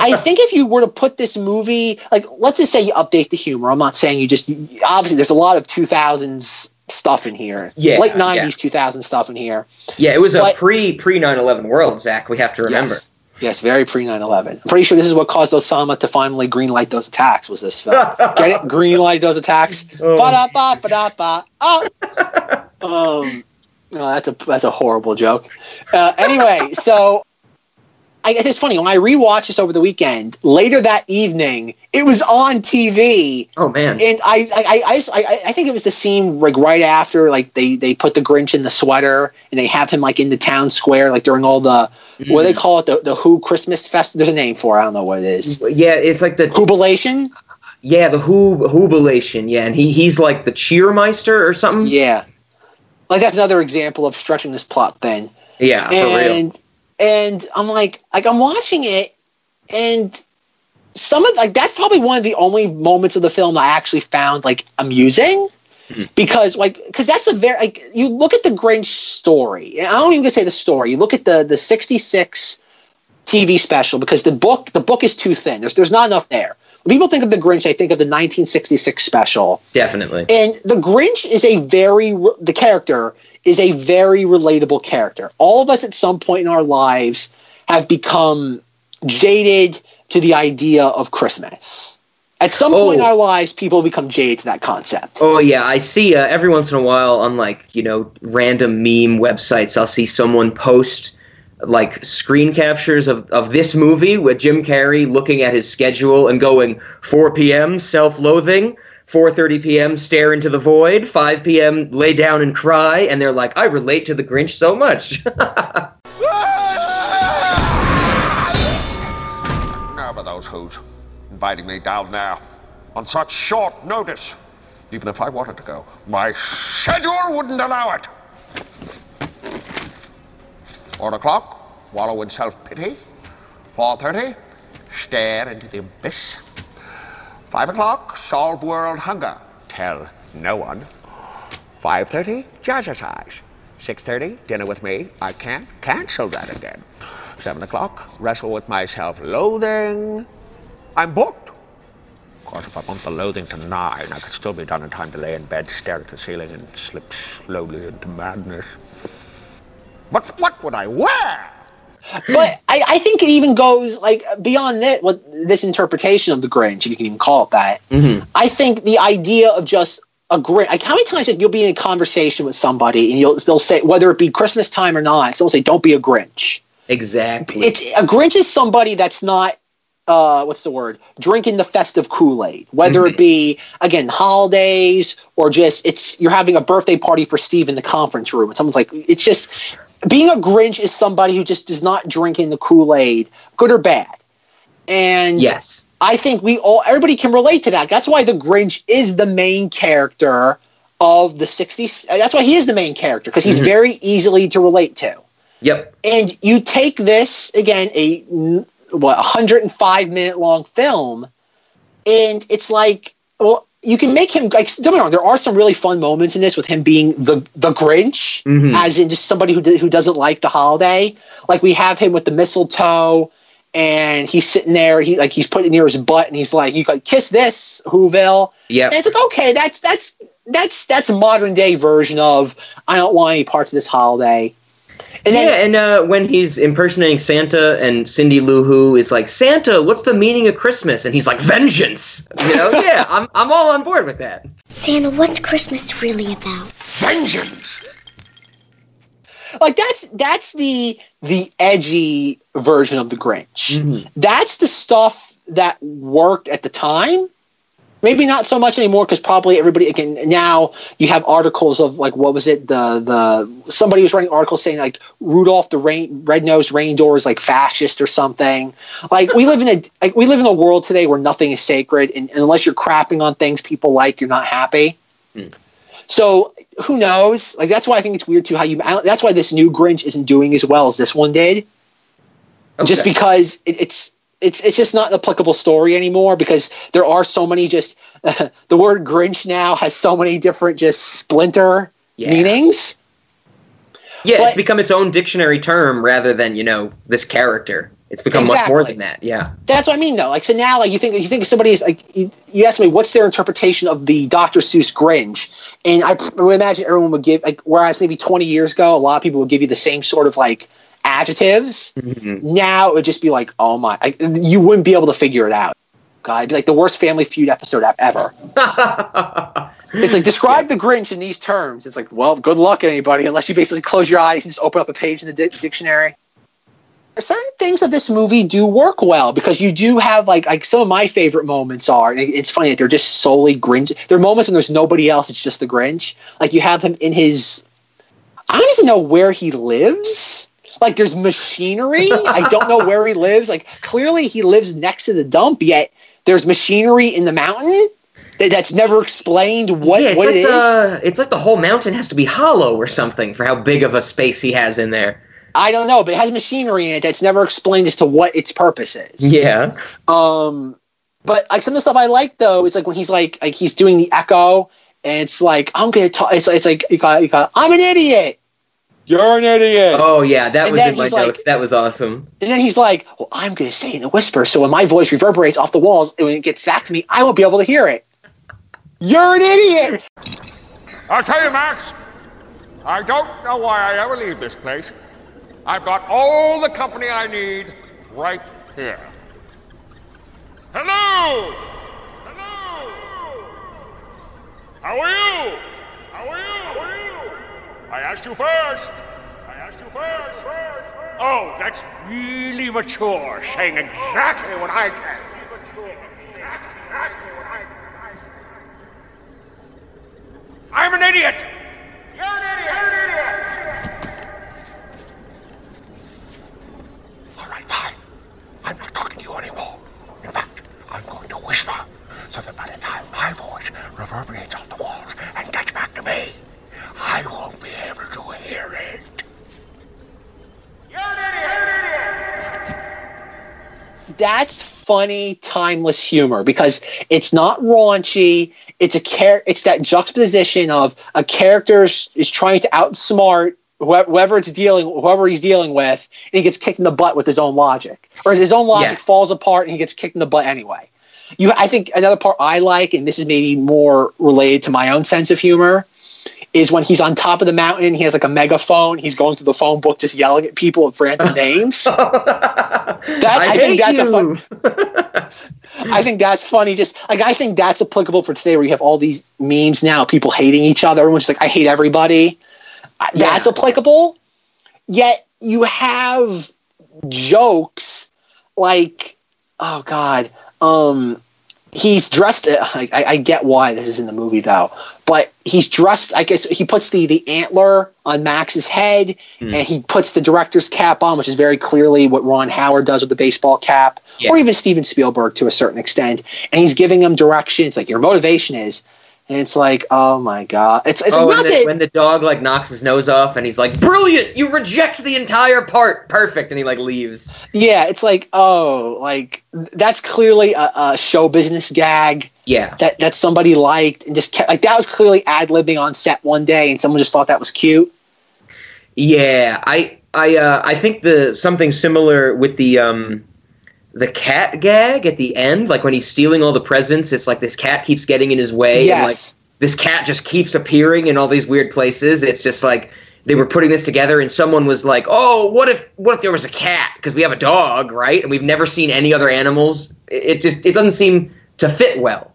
Speaker 1: I think if you were to put this movie, like let's just say you update the humor. I'm not saying you just obviously there's a lot of 2000s stuff in here,
Speaker 2: Yeah,
Speaker 1: late 90s,
Speaker 2: yeah.
Speaker 1: 2000 stuff in here.
Speaker 2: Yeah, it was a pre pre 9/11 world, Zach. We have to remember.
Speaker 1: Yes. Yes, very pre 9 11. I'm pretty sure this is what caused Osama to finally greenlight those attacks, was this film. Get it? Greenlight those attacks.
Speaker 2: Oh.
Speaker 1: Ba-da-ba, ba-da-ba. Oh. Um, no, that's a that's a horrible joke. Uh, anyway, so I, it's funny when I rewatched this over the weekend. Later that evening, it was on TV,
Speaker 2: Oh man.
Speaker 1: and I I, I, I, I I think it was the scene like right after like they they put the Grinch in the sweater and they have him like in the town square like during all the what do they mm. call it the the Who Christmas fest. There's a name for it. I don't know what it is.
Speaker 2: yeah, it's like the
Speaker 1: Jubilation.
Speaker 2: yeah the Whobilation. Yeah, and he he's like the cheermeister or something.
Speaker 1: Yeah, like that's another example of stretching this plot thin.
Speaker 2: Yeah, for real.
Speaker 1: And I'm like like I'm watching it and some of like that's probably one of the only moments of the film I actually found like amusing. Hmm. Because like because that's a very like you look at the Grinch story and I don't even say the story you look at the the 66 TV special because the book the book is too thin. There's there's not enough there. When people think of the Grinch they think of the 1966 special.
Speaker 2: Definitely.
Speaker 1: and the Grinch is a very the character is a very relatable character. All of us at some point in our lives have become jaded to the idea of Christmas. At some point in
Speaker 2: Oh.
Speaker 1: our lives, people become jaded to that concept.
Speaker 2: Oh yeah, I see uh, every once in a while on like you know random meme websites. I'll see someone post like screen captures of, of this movie with Jim Carrey looking at his schedule and going 4 p.m. self-loathing, 4:30 p.m. stare into the void, 5 p.m. lay down and cry, and they're like, I relate to the Grinch so much.
Speaker 3: Now those inviting me down on such short notice. Even if I wanted to go, my schedule wouldn't allow it. Four o'clock, wallow in self-pity. Four thirty, stare into the abyss. Five o'clock, solve world hunger. Tell no one. Five thirty, jazzercise. Six thirty, dinner with me. I can't cancel that again. Seven o'clock, wrestle with my self-loathing. I'm booked. Of course, if I bumped the loathing to nine, I could still be done in time to lay in bed, stare at the ceiling, and slip slowly into madness. But what would I wear?
Speaker 1: But I, I think it even goes like beyond that. What this interpretation of the Grinch, if you can even call it that.
Speaker 2: Mhm.
Speaker 1: I think the idea of just a Grinch. Like how many times you'll be in a conversation with somebody and you'll they'll say whether it be Christmas time or not, will say, "Don't be a Grinch."
Speaker 2: exactly.
Speaker 1: it's a Grinch is somebody that's not uh, what's the word drinking the festive Kool Aid, whether it be again holidays or just it's you're having a birthday party for Steve in the conference room and someone's like it's just being a Grinch is somebody who just does not drink in the Kool Aid, good or bad, and
Speaker 2: yes.
Speaker 1: I think we all everybody can relate to that. That's why the Grinch is the main character of the 60s. That's why he is the main character because he's mm-hmm. very easily to relate to
Speaker 2: Yep.
Speaker 1: and you take this again a what 105 minute long film and it's like well you can make him like don't me wrong there are some really fun moments in this with him being the the grinch
Speaker 2: Mhm.
Speaker 1: as in just somebody who, who doesn't like the holiday like we have him with the mistletoe and he's sitting there he like he's putting it near his butt and he's like you can kiss this whoville
Speaker 2: Yep.
Speaker 1: and it's like okay that's that's that's that's a modern day version of I don't want any parts of this holiday. And then,
Speaker 2: yeah, and uh, when he's impersonating Santa, and Cindy Lou Who is like, "Santa, what's the meaning of Christmas?" and he's like, "Vengeance." You know, yeah, I'm I'm all on board with that.
Speaker 7: Santa, what's Christmas really about?
Speaker 3: Vengeance!
Speaker 1: like that's that's the the edgy version of the Grinch.
Speaker 2: Mhm.
Speaker 1: That's the stuff that worked at the time. Maybe not so much anymore because probably everybody again now you have articles of like what was it the the somebody was writing articles saying like Rudolph the rain red nosed reindeer is like fascist or something. Like we live in a like we live in a world today where nothing is sacred and, and unless you're crapping on things people like you're not happy.
Speaker 2: Hmm.
Speaker 1: So who knows? Like that's why I think it's weird too how you. That's why this new Grinch isn't doing as well as this one did. Just because it, it's it's it's just not an applicable story anymore because there are so many just the word Grinch now has so many different just splinter
Speaker 2: Yeah.
Speaker 1: meanings.
Speaker 2: Yeah,
Speaker 1: But-
Speaker 2: it's become its own dictionary term rather than you know this character. It's become much more than that. Yeah.
Speaker 1: That's what I mean, though. Like, so now, like, you think you think somebody is like, you, you ask me what's their interpretation of the Dr. Seuss Grinch, and I would imagine everyone would give like, whereas maybe twenty years ago, a lot of people would give you the same sort of like adjectives.
Speaker 2: Mhm.
Speaker 1: Now it would just be like, oh my, I, you wouldn't be able to figure it out. God, it'd be like the worst Family Feud episode ever. It's like describe the Grinch in these terms. It's like, well, good luck, anybody, unless you basically close your eyes and just open up a page in the di- dictionary. Certain things of this movie do work well because you do have like like some of my favorite moments are. and It's funny that they're just solely Grinch. There are moments when there's nobody else; it's just the Grinch. Like you have him in his. I don't even know where he lives. Like there's machinery. I don't know where he lives. Like clearly he lives next to the dump. Yet there's machinery in the mountain that's never explained what
Speaker 2: yeah,
Speaker 1: what
Speaker 2: like
Speaker 1: it is.
Speaker 2: the it's like the whole mountain has to be hollow or something for how big of a space he has in there.
Speaker 1: I don't know, but it has machinery in it that's never explained as to what its purpose is.
Speaker 2: Yeah.
Speaker 1: Um, but like some of the stuff I like though, it's like when he's like like he's doing the echo, and it's like I'm gonna talk. It's it's like you got, you got, I'm an idiot. You're an idiot.
Speaker 2: Oh yeah, that
Speaker 1: And
Speaker 2: was in my
Speaker 1: he's like-
Speaker 2: notes. that was awesome.
Speaker 1: And then he's like, well, I'm gonna say it in a whisper, so when my voice reverberates off the walls, and when it gets back to me, I won't be able to hear it. You're an idiot.
Speaker 3: I'll tell you, Max, I don't know why I ever leave this place. I've got all the company I need right here. Hello! Hello! How are you? How are you? How are you? I asked you first. I asked you first. Oh, that's really mature, saying exactly what I said. I'm an idiot! You're an idiot! You're an idiot!
Speaker 4: All right, fine. I'm not talking to you anymore. In fact, I'm going to whisper so that by the time my voice reverberates off the walls and gets back to me, I won't be able to hear it.
Speaker 3: You're an idiot!
Speaker 1: that's funny, timeless humor because it's not raunchy. It's a char- It's that juxtaposition of a character is is trying to outsmart whoever, whoever it's dealing, whoever he's dealing with, and he gets kicked in the butt with his own logic, or his own logic
Speaker 2: Yes.
Speaker 1: falls apart and he gets kicked in the butt anyway. You, I think another part I like, and this is maybe more related to my own sense of humor, is when he's on top of the mountain. He has like a megaphone. He's going through the phone book, just yelling at people with random names.
Speaker 2: I,
Speaker 1: I think
Speaker 2: hate
Speaker 1: that's a
Speaker 2: you.
Speaker 1: I think that's funny. Just like I think that's applicable for today, where you have all these memes now, people hating each other. Everyone's just like, "I hate everybody." I- That's applicable. Yet you have jokes like, "Oh God, um, he's dressed." I, I I get why this is in the movie though, but he's dressed. I guess he puts the the antler on Max's head,
Speaker 2: Hmm.
Speaker 1: and he puts the director's cap on, which is very clearly what Ron Howard does with the baseball cap,
Speaker 2: Yeah.
Speaker 1: or even Steven Spielberg to a certain extent. And he's giving him directions, like your motivation is, and it's like, oh my god, it's it's
Speaker 2: oh,
Speaker 1: not that.
Speaker 2: when the dog like knocks his nose off, and he's like, "Brilliant! You reject the entire part. Perfect!" And he like leaves.
Speaker 1: yeah, it's like oh, like that's clearly a, a show business gag.
Speaker 2: Yeah.
Speaker 1: that that somebody liked and just kept, like that was clearly ad libbing on set one day and someone just thought that was cute.
Speaker 2: Yeah, I I uh, I think the something similar with the um the cat gag at the end, like when he's stealing all the presents, it's like this cat keeps getting in his way and like
Speaker 1: yes.
Speaker 2: this cat just keeps appearing in all these weird places. It's just like they were putting this together, and someone was like, "Oh, what if what if there was a cat? Because we have a dog, right? And we've never seen any other animals. It, it just it doesn't seem to fit well."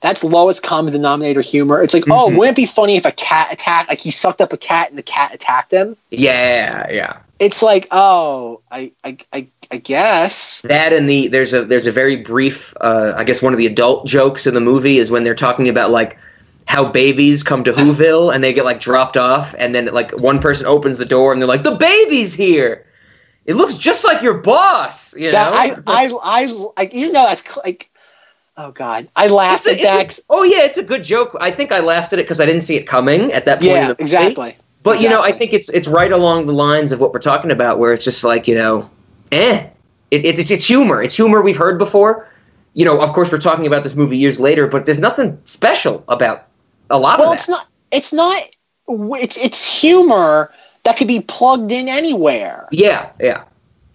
Speaker 1: That's lowest common denominator humor. It's like, oh,
Speaker 2: Mhm.
Speaker 1: wouldn't it be funny if a cat attacked, like he sucked up a cat and the cat attacked him?
Speaker 2: Yeah, yeah.
Speaker 1: It's like, oh, I, I, I, I guess.
Speaker 2: That and the there's a there's a very brief uh, I guess one of the adult jokes in the movie is when they're talking about like how babies come to Whoville and they get like dropped off and then like one person opens the door and they're like the baby's here. It looks just like your boss, you know.
Speaker 1: That I, I, I, like, even though that's like, oh god, I laughed
Speaker 2: a-
Speaker 1: at that.
Speaker 2: a- oh yeah, it's a good joke. I think I laughed at it because I didn't see it coming at that point. in
Speaker 1: yeah, exactly.
Speaker 2: But you know, I think it's it's right along the lines of what we're talking about, where it's just like you know, eh, it, it, it's it's humor. It's humor we've heard before. You know, of course, we're talking about this movie years later, but there's nothing special about a lot of it.
Speaker 1: Well,
Speaker 2: of
Speaker 1: it's not. It's not. It's it's humor that could be plugged in anywhere.
Speaker 2: yeah, yeah,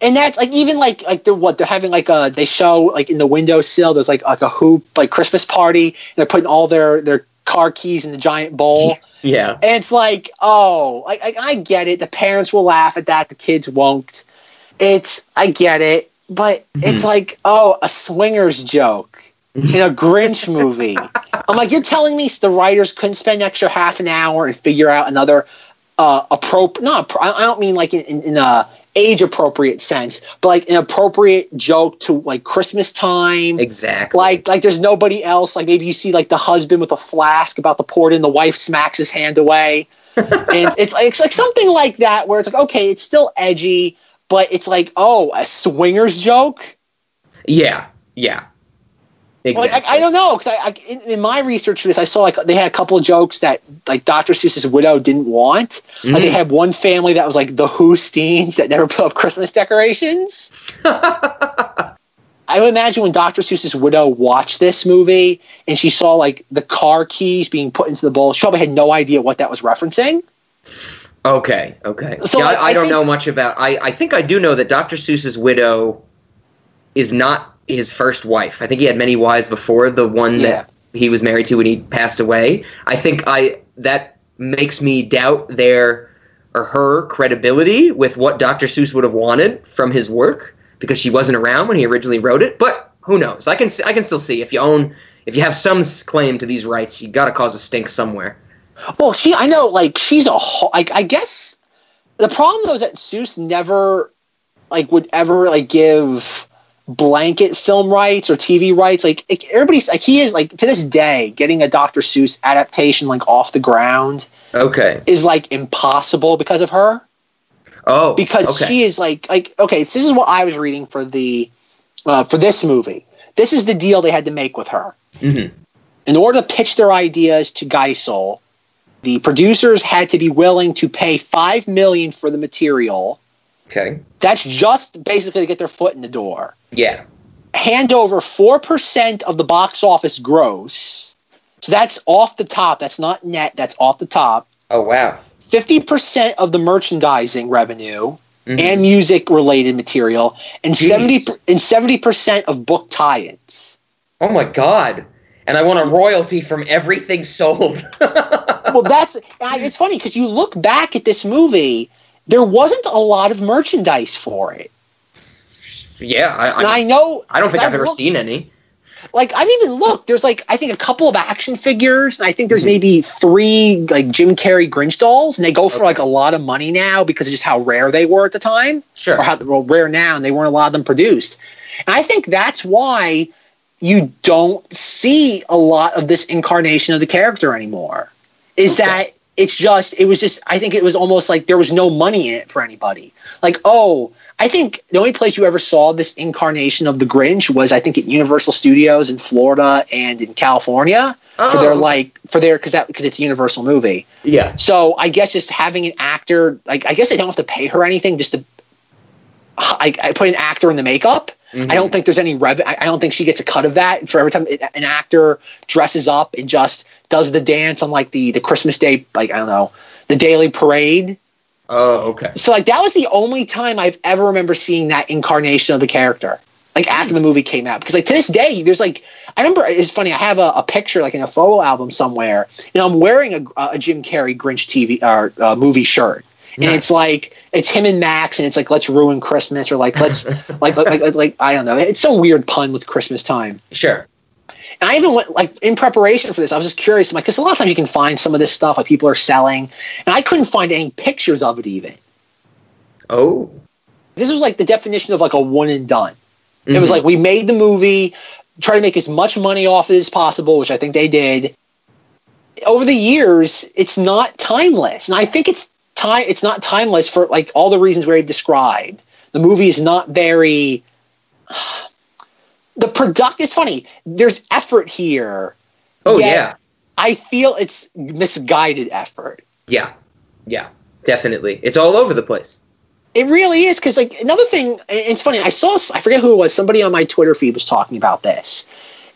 Speaker 1: and that's like even like like they're what they're having like a they show like in the windowsill there's like like a hoop like Christmas party and they're putting all their their car keys in the giant bowl.
Speaker 2: Yeah.
Speaker 1: and it's like oh I, I I get it. The parents will laugh at that. The kids won't. It's I get it. But it's like oh a swingers joke in a Grinch movie. I'm like you're telling me the writers couldn't spend an extra half an hour and figure out another uh appropriate not I I don't mean like in, in, in a age appropriate sense but like an appropriate joke to like Christmas time
Speaker 2: Exactly.
Speaker 1: like like there's nobody else like maybe you see like the husband with a flask about to pour it in the wife smacks his hand away and it's, like it's like something like that where it's like okay it's still edgy but it's like oh a swingers joke
Speaker 2: yeah, yeah. Exactly.
Speaker 1: Like, I, I don't know because I, I in, in my research for this, I saw like they had a couple of jokes that like Dr. Seuss's widow didn't want. Like they
Speaker 2: Mm.
Speaker 1: had one family that was like the Whosteens that never put up Christmas decorations. I would imagine when Dr. Seuss's widow watched this movie and she saw like the car keys being put into the bowl, she probably had no idea what that was referencing.
Speaker 2: Okay, okay.
Speaker 1: So,
Speaker 2: yeah, I, I
Speaker 1: I
Speaker 2: don't
Speaker 1: think-
Speaker 2: know much about. I I think I do know that Dr. Seuss's widow is not his first wife. I think he had many wives before the one
Speaker 1: Yeah.
Speaker 2: that he was married to when he passed away. I think I that makes me doubt their or her credibility with what Dr. Seuss would have wanted from his work because she wasn't around when he originally wrote it. But who knows? I can I can still see if you own if you have some claim to these rights, you got to cause a stink somewhere.
Speaker 1: Well, she, I know, like she's a, ho- like I guess the problem though is that Seuss never, like, would ever like give blanket film rights or TV rights. Like, everybody's like he is like to this day getting a Dr. Seuss adaptation like off the ground
Speaker 2: Okay.
Speaker 1: is like impossible because of her
Speaker 2: Oh.
Speaker 1: because
Speaker 2: okay.
Speaker 1: she is like like okay so this is what i was reading for the uh, for this movie this is the deal they had to make with her
Speaker 2: Mhm.
Speaker 1: in order to pitch their ideas to geisel the producers had to be willing to pay five million for the material
Speaker 2: Okay.
Speaker 1: that's just basically to get their foot in the door
Speaker 2: Yeah.
Speaker 1: hand over 4% of the box office gross so that's off the top that's not net that's off the top
Speaker 2: Oh wow.
Speaker 1: 50% of the merchandising revenue
Speaker 2: Mhm.
Speaker 1: and music related material and
Speaker 2: Jeez.
Speaker 1: 70 and 70% of book tie-ins.
Speaker 2: Oh my god. And I want a royalty from everything sold.
Speaker 1: well, that's it's funny cuz you look back at this movie there wasn't a lot of merchandise for it.
Speaker 2: yeah, I, I,
Speaker 1: I know
Speaker 2: I don't think I've ever
Speaker 1: looked-
Speaker 2: seen any.
Speaker 1: like I've even looked there's like I think a couple of action figures and I think there's
Speaker 2: Mhm.
Speaker 1: maybe 3 like Jim Carrey Grinch dolls and they go for
Speaker 2: Okay.
Speaker 1: like a lot of money now because of just how rare they were at the time.
Speaker 2: Sure.
Speaker 1: or how well, rare now, and they weren't a lot of them produced. And I think that's why you don't see a lot of this incarnation of the character anymore. Is
Speaker 2: Okay.
Speaker 1: that it's just it was just I think it was almost like there was no money in it for anybody. Like oh, I think the only place you ever saw this incarnation of the Grinch was I think at Universal Studios in Florida and in California for
Speaker 2: Oh,
Speaker 1: their like for their because that because it's a Universal movie.
Speaker 2: Yeah.
Speaker 1: So I guess just having an actor, like I guess they don't have to pay her anything, just to I, I put an actor in the makeup.
Speaker 2: Mhm.
Speaker 1: I don't think there's any rev. I don't think she gets a cut of that for every time an actor dresses up and just does the dance on like the the Christmas Day, like I don't know, the Daily Parade.
Speaker 2: Oh, okay.
Speaker 1: So like that was the only time I've ever remember seeing that incarnation of the character. like after the movie came out because like to this day there's like I remember it's funny I have a, a picture like in a photo album somewhere and I'm wearing a, a Jim Carrey Grinch TV or uh, movie shirt and it's like it's him and Max and it's like let's ruin Christmas or like let's like, like like like I don't know it's some weird pun with Christmas time
Speaker 2: Sure.
Speaker 1: and I even went like in preparation for this I was just curious I'm like because a lot of times you can find some of this stuff like people are selling and I couldn't find any pictures of it even
Speaker 2: Oh.
Speaker 1: this was like the definition of like a one and done. It was
Speaker 2: Mhm.
Speaker 1: like we made the movie, try to make as much money off it as possible, which I think they did. Over the years, it's not timeless, and I think it's time. It's not timeless for like all the reasons we already described. The movie is not very. The product. It's funny. There's effort here.
Speaker 2: Oh yeah.
Speaker 1: I feel it's misguided effort.
Speaker 2: Yeah. Yeah. Definitely. It's all over the place.
Speaker 1: It really is because, like, another thing. It's funny. I saw. I forget who it was. Somebody on my Twitter feed was talking about this,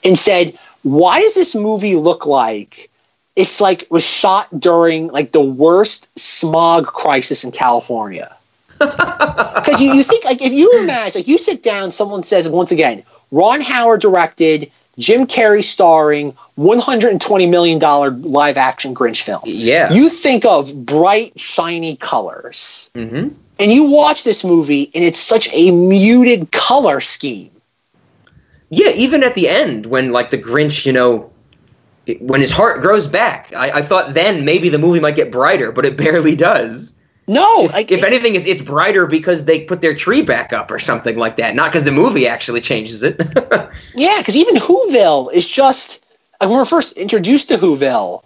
Speaker 1: and said, "Why does this movie look like it's like was shot during like the worst smog crisis in California?" Because you, you think like if you imagine like you sit down, someone says once again, Ron Howard directed, Jim Carrey starring, one hundred and twenty million dollar live action Grinch film.
Speaker 2: Yeah.
Speaker 1: You think of bright, shiny colors
Speaker 2: mm-hmm.
Speaker 1: and you watch this movie and it's such a muted color scheme
Speaker 2: Yeah, even at the end when like the Grinch, you know, it- when his heart grows back, I, I thought then maybe the movie might get brighter, but it barely does.
Speaker 1: no
Speaker 2: If,
Speaker 1: like
Speaker 2: if anything, it, it's brighter because they put their tree back up or something like that, not because the movie actually changes it.
Speaker 1: yeah because even whoville is just like when we're first introduced to whoville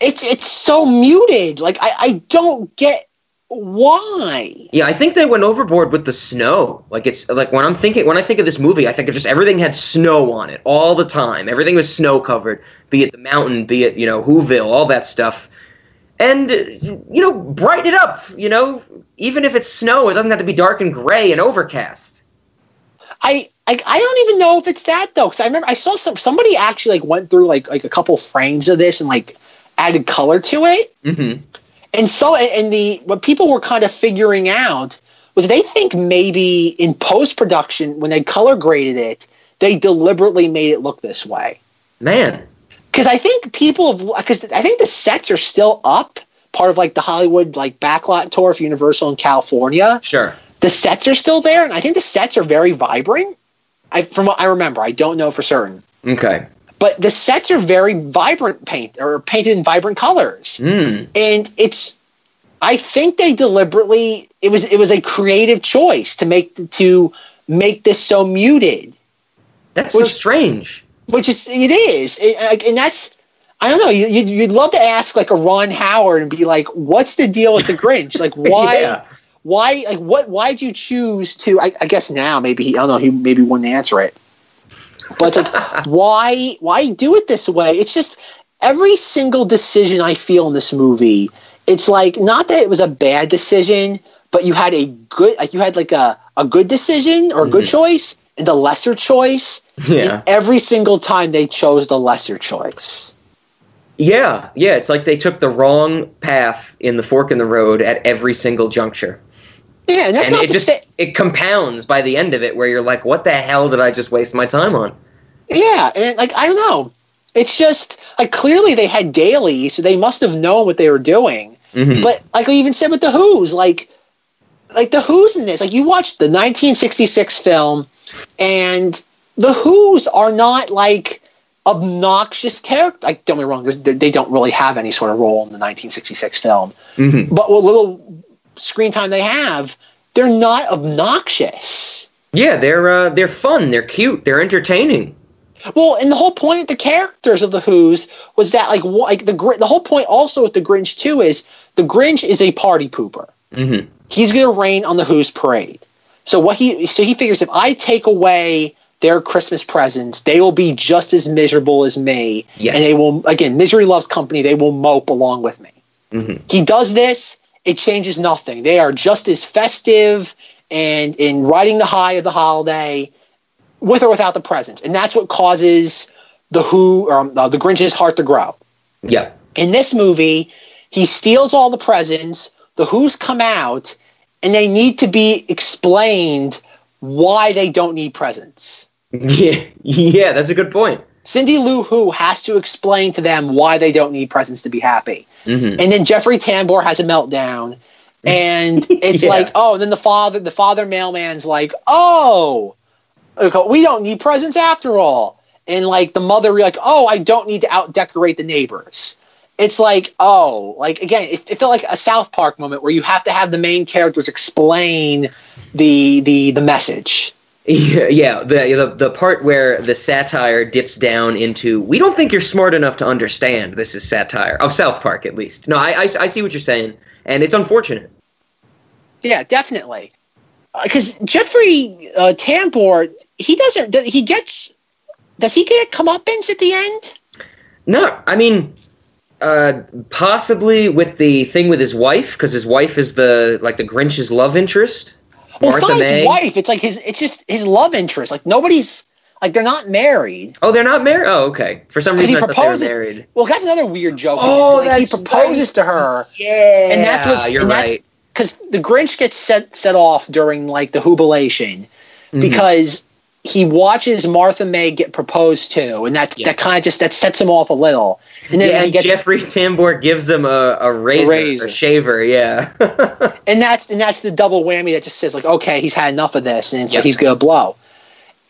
Speaker 1: it's it's so muted like i i don't get why
Speaker 2: yeah, I think they went overboard with the snow. Like it's like when I'm thinking when I think of this movie, I think of just everything had snow on it all the time. Everything was snow covered, be it the mountain, be it you know Whoville, all that stuff. And you know, brighten it up. You know, even if it's snow, it doesn't have to be dark and gray and overcast.
Speaker 1: I, I I don't even know if it's that though, because I remember I saw some somebody actually like went through like like a couple frames of this and like added color to it,
Speaker 2: Mm-hmm.
Speaker 1: And so and the what people were kind of figuring out was they think maybe in post production when they color graded it, they deliberately made it look this way.
Speaker 2: Man,
Speaker 1: Because I think people have because I think the sets are still up, part of like the Hollywood like backlot tour for Universal in California.
Speaker 2: sure.
Speaker 1: The sets are still there, and I think the sets are very vibrant. I from what I remember, I don't know for certain.
Speaker 2: Okay.
Speaker 1: But the sets are very vibrant paint or painted in vibrant colors.
Speaker 2: Mm.
Speaker 1: And it's I think they deliberately it was it was a creative choice to make to make this so muted.
Speaker 2: That's so
Speaker 1: Which-
Speaker 2: strange.
Speaker 1: Which is it is. It- and that's I don't know. You, you'd, you'd love to ask like a Ron Howard and be like, "What's the deal with the Grinch? Like, why?
Speaker 2: Yeah.
Speaker 1: Why? Like, what? Why'd you choose to? I, I guess now maybe he. I don't know. He maybe wouldn't answer it. But it's like, why? Why do it this way? It's just every single decision I feel in this movie. It's like not that it was a bad decision, but you had a good, like you had like a a good decision or a good mm-hmm. choice and the lesser choice.
Speaker 2: Yeah.
Speaker 1: And every single time they chose the lesser choice.
Speaker 2: Yeah, yeah, it's like they took the wrong path in the fork in the road at every single juncture.
Speaker 1: Yeah, and that's
Speaker 2: and
Speaker 1: not
Speaker 2: it just
Speaker 1: say-
Speaker 2: it compounds by the end of it where you're like, what the hell did I just waste my time on?
Speaker 1: Yeah, and like I don't know. It's just like clearly they had daily, so they must have known what they were doing.
Speaker 2: Mhm.
Speaker 1: But like I even said with the Who's, like like the Who's in this, like you watch the 1966 film, and the Who's are not like obnoxious character. Like don't me wrong, they they don't really have any sort of role in the 1966 film.
Speaker 2: Mhm.
Speaker 1: But what little screen time they have, they're not obnoxious.
Speaker 2: Yeah, they're uh, they're fun, they're cute, they're entertaining.
Speaker 1: Well, and the whole point of the characters of the Who's was that like like the Gr- the whole point also with the Grinch too is the Grinch is a party pooper.
Speaker 2: hmm
Speaker 1: He's going to rain on the Who's parade. So what he so he figures if I take away their Christmas presents, they will be just as miserable as me,
Speaker 2: Yes.
Speaker 1: and they will again misery loves company. They will mope along with me.
Speaker 2: hmm
Speaker 1: He does this, it changes nothing. They are just as festive and in riding the high of the holiday, with or without the presents, and that's what causes the Who or um, the Grinch's heart to grow.
Speaker 2: Yeah.
Speaker 1: In this movie, he steals all the presents. The Who's come out, and they need to be explained why they don't need presents.
Speaker 2: Yeah, yeah, that's a good point.
Speaker 1: Cindy Lou Who has to explain to them why they don't need presents to be happy.
Speaker 2: Hmm
Speaker 1: And then Jeffrey Tambor has a meltdown. And it's
Speaker 2: Yeah.
Speaker 1: like, oh, and then the father, the father mailman's like, oh, we don't need presents after all. And like the mother, like, oh, I don't need to out decorate the neighbors. It's like, oh, like again, it, it felt like a South Park moment where you have to have the main characters explain the the the message.
Speaker 2: Yeah. The, the the part where the satire dips down into we don't think you're smart enough to understand this is satire of South Park at least. No, I I, I see what you're saying, and it's unfortunate.
Speaker 1: Yeah, definitely. Because Jeffrey uh, Tambor, he doesn't. does- He gets. Does he get comeuppance at the end?
Speaker 2: No, I mean, uh, possibly with the thing with his wife because his wife is the like the Grinch's love interest.
Speaker 1: Well,
Speaker 2: Martha
Speaker 1: not
Speaker 2: May.
Speaker 1: his wife. It's like his. It's just his love interest. Like nobody's. Like they're not married.
Speaker 2: Oh, they're not married. Oh, okay. For some reason,
Speaker 1: he
Speaker 2: I thought they were
Speaker 1: proposes.
Speaker 2: married.
Speaker 1: Well, that's another weird joke.
Speaker 2: Oh,
Speaker 1: like, he proposes to her,
Speaker 2: Yeah,
Speaker 1: and that's what's
Speaker 2: you're right.
Speaker 1: Because the Grinch gets set set off during like the jubilation
Speaker 2: Mhm.
Speaker 1: because he watches Martha May get proposed to, and that
Speaker 2: Yeah.
Speaker 1: that kind of just that sets him off a little. And then
Speaker 2: yeah, and Jeffrey Tambor gives him a, a razor,
Speaker 1: razor.
Speaker 2: a shaver. Yeah.
Speaker 1: and that's and that's the double whammy that just says like, okay, he's had enough of this, and
Speaker 2: Yep.
Speaker 1: like he's gonna blow.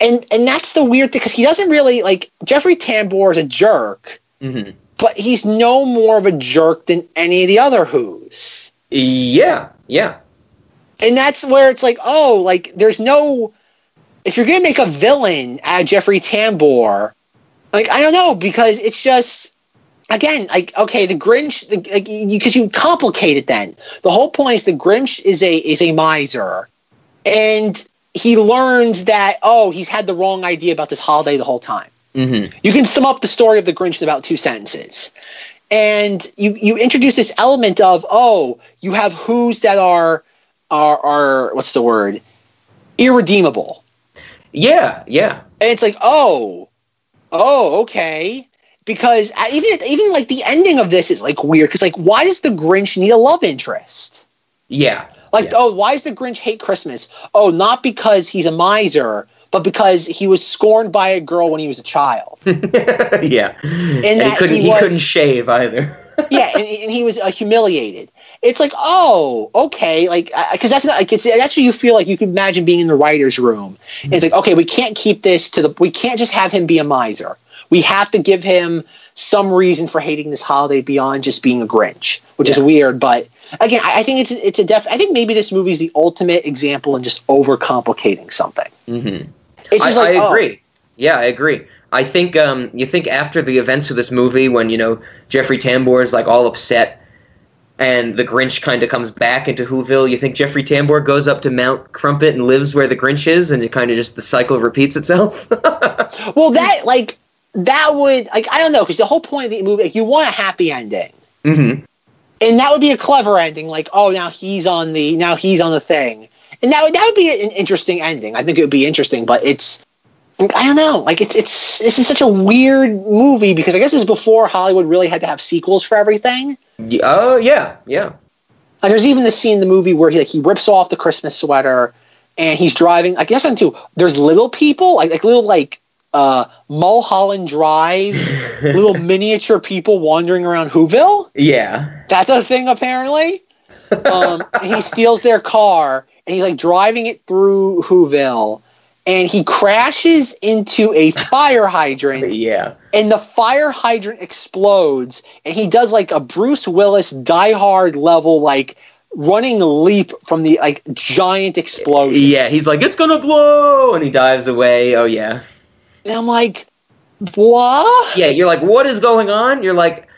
Speaker 1: And and that's the weird thing because he doesn't really like Jeffrey Tambor is a jerk,
Speaker 2: hmm
Speaker 1: but he's no more of a jerk than any of the other Who's.
Speaker 2: Yeah, yeah.
Speaker 1: And that's where it's like, oh, like there's no. If you're gonna make a villain out of Jeffrey Tambor, like I don't know because it's just again like okay the Grinch because like, you, you complicate it then the whole point is the Grinch is a is a miser and he learns that oh he's had the wrong idea about this holiday the whole time
Speaker 2: hmm
Speaker 1: you can sum up the story of the Grinch in about two sentences. And you, you introduce this element of, oh, you have who's that are are are what's the word? Irredeemable.
Speaker 2: Yeah, yeah.
Speaker 1: And it's like, oh, oh, okay. Because even even like the ending of this is like weird because like why does the Grinch need a love interest?
Speaker 2: Yeah.
Speaker 1: Like,
Speaker 2: Yeah.
Speaker 1: oh, why does the Grinch hate Christmas? Oh, not because he's a miser, but because he was scorned by a girl when he was a child.
Speaker 2: yeah. And, he couldn't
Speaker 1: he
Speaker 2: he,
Speaker 1: was-
Speaker 2: couldn't shave either.
Speaker 1: Yeah, and, and he was uh, humiliated. It's like, oh, okay, like because that's not like it's, that's what you feel like. You could imagine being in the writers' room. And it's like, okay, we can't keep this to the. We can't just have him be a miser. We have to give him some reason for hating this holiday beyond just being a Grinch, which is weird. But again, I, I think it's it's a def. I think maybe this movie is the ultimate example in just overcomplicating something.
Speaker 2: hmm
Speaker 1: It's just
Speaker 2: I,
Speaker 1: like,
Speaker 2: I
Speaker 1: oh,
Speaker 2: agree. Yeah, I agree. I think um, you think after the events of this movie, when you know Jeffrey Tambor is like all upset, and the Grinch kind of comes back into Whoville, you think Jeffrey Tambor goes up to Mount Crumpet and lives where the Grinch is, and it kind of just the cycle repeats itself.
Speaker 1: well, that like that would like I don't know because the whole point of the movie, like, you want a happy ending.
Speaker 2: hmm
Speaker 1: and that would be a clever ending like oh now he's on the now he's on the thing and that would that would be an interesting ending i think it would be interesting but it's i don't know like it's it's this is such a weird movie because i guess it's before hollywood really had to have sequels for everything
Speaker 2: Oh yeah, yeah.
Speaker 1: like there's even the scene in the movie where he like he rips off the christmas sweater and he's driving like that's one too there's little people like like little like uh mulholland drive little miniature people wandering around whoville
Speaker 2: Yeah.
Speaker 1: That's a thing apparently. Um, he steals their car and he's like driving it through Whoville and he crashes into a fire hydrant
Speaker 2: Yeah.
Speaker 1: and the fire hydrant explodes and he does like a Bruce Willis Die Hard level like running leap from the like giant explosion.
Speaker 2: Yeah, he's like, it's gonna blow, and he dives away. Oh yeah,
Speaker 1: And I'm like, what?
Speaker 2: yeah. You're like, what is going on? You're like,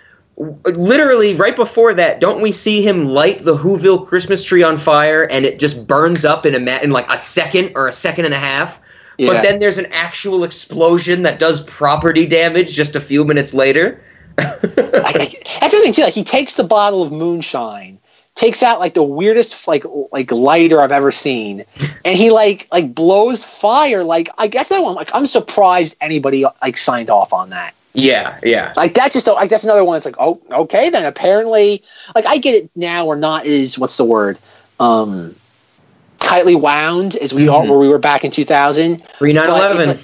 Speaker 2: literally right before that, don't we see him light the Whoville Christmas tree on fire, and it just burns up in a ma- in like a second or a second and a half.
Speaker 1: Yeah.
Speaker 2: But then there's an actual explosion that does property damage just a few minutes later.
Speaker 1: I, that's the thing too. Like he takes the bottle of moonshine, takes out like the weirdest like like lighter I've ever seen, and he like like blows fire. Like I guess that one. Like I'm surprised anybody like signed off on that.
Speaker 2: Yeah, yeah.
Speaker 1: Like that's just like that's another one. It's like oh okay then apparently like I get it now or not is what's the word um tightly wound as we are
Speaker 2: Mhm.
Speaker 1: where we were back in 2000.
Speaker 2: Pre 9
Speaker 1: But
Speaker 2: 11.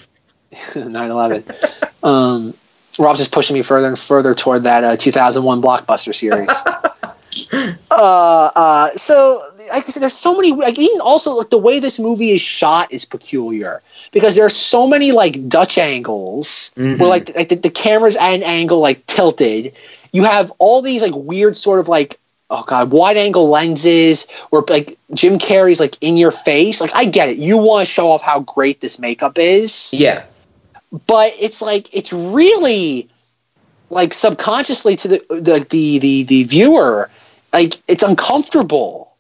Speaker 1: it's 9/11. um, Rob's just pushing me further and further toward that uh, 2001 blockbuster series. uh, uh, so, like I said, there's so many. Like, even also, like the way this movie is shot is peculiar because there are so many like Dutch angles
Speaker 2: Mhm.
Speaker 1: where like like the, the camera's at an angle like tilted. You have all these like weird sort of like oh god wide angle lenses where like Jim Carrey's like in your face. Like I get it, you want to show off how great this makeup is
Speaker 2: yeah.
Speaker 1: but it's like it's really like subconsciously to the the the the, the viewer like it's uncomfortable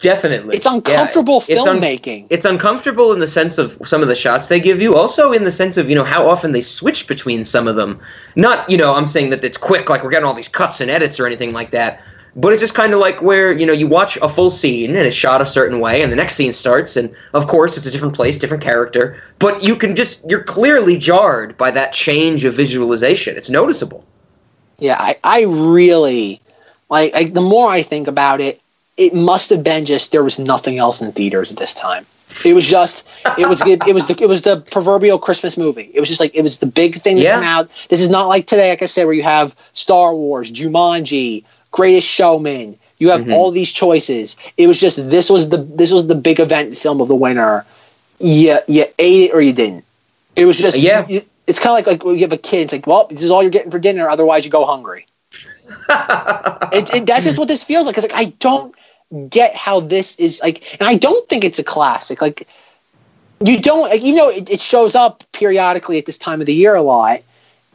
Speaker 2: Definitely.
Speaker 1: it's uncomfortable
Speaker 2: Yeah, it's un-
Speaker 1: filmmaking.
Speaker 2: It's uncomfortable in the sense of some of the shots they give you. Also in the sense of you know how often they switch between some of them. Not you know i'm saying that it's quick like we're getting all these cuts and edits or anything like that. But it's just kind of like where you know you watch a full scene and it's shot a certain way and the next scene starts and of course it's a different place different character. But you can just you're clearly jarred by that change of visualization. It's noticeable.
Speaker 1: Yeah i i really like, like the more i think about it it must have been just there was nothing else in theaters at this time it was just it was it, was the it was the proverbial christmas movie it was just like it was the big thing that
Speaker 2: Yeah.
Speaker 1: came out this is not like today like i said where you have star wars jumanji greatest showman you have
Speaker 2: Mhm.
Speaker 1: all these choices it was just this was the this was the big event film of the winter you, you ate it or you didn't it was just
Speaker 2: Yeah.
Speaker 1: you- it's kind of like like when you have a kid it's like well this is all you're getting for dinner otherwise you go hungry it, it, that's just what this feels like. It's like I don't get how this is like, and I don't think it's a classic. Like you don't, like, even though it, it shows up periodically at this time of the year a lot.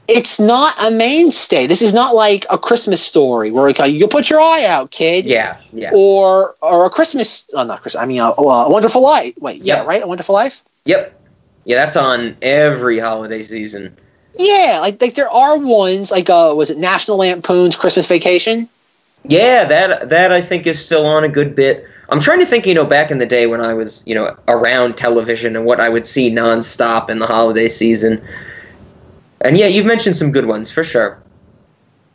Speaker 1: It's not a mainstay. This is not like a Christmas story where like, you you put your eye out, kid.
Speaker 2: yeah yeah
Speaker 1: Or or a Christmas. Oh, not Christmas. I mean, a, a Wonderful Life. Wait, yeah,
Speaker 2: Yep.
Speaker 1: right. A Wonderful Life.
Speaker 2: yep yeah that's on every holiday season
Speaker 1: Yeah, like like there are ones like uh was it National Lampoon's Christmas Vacation?
Speaker 2: Yeah, that that I think is still on a good bit. I'm trying to think, you know, back in the day when I was, you know, around television and what I would see nonstop in the holiday season. And yeah, you've mentioned some good ones for sure.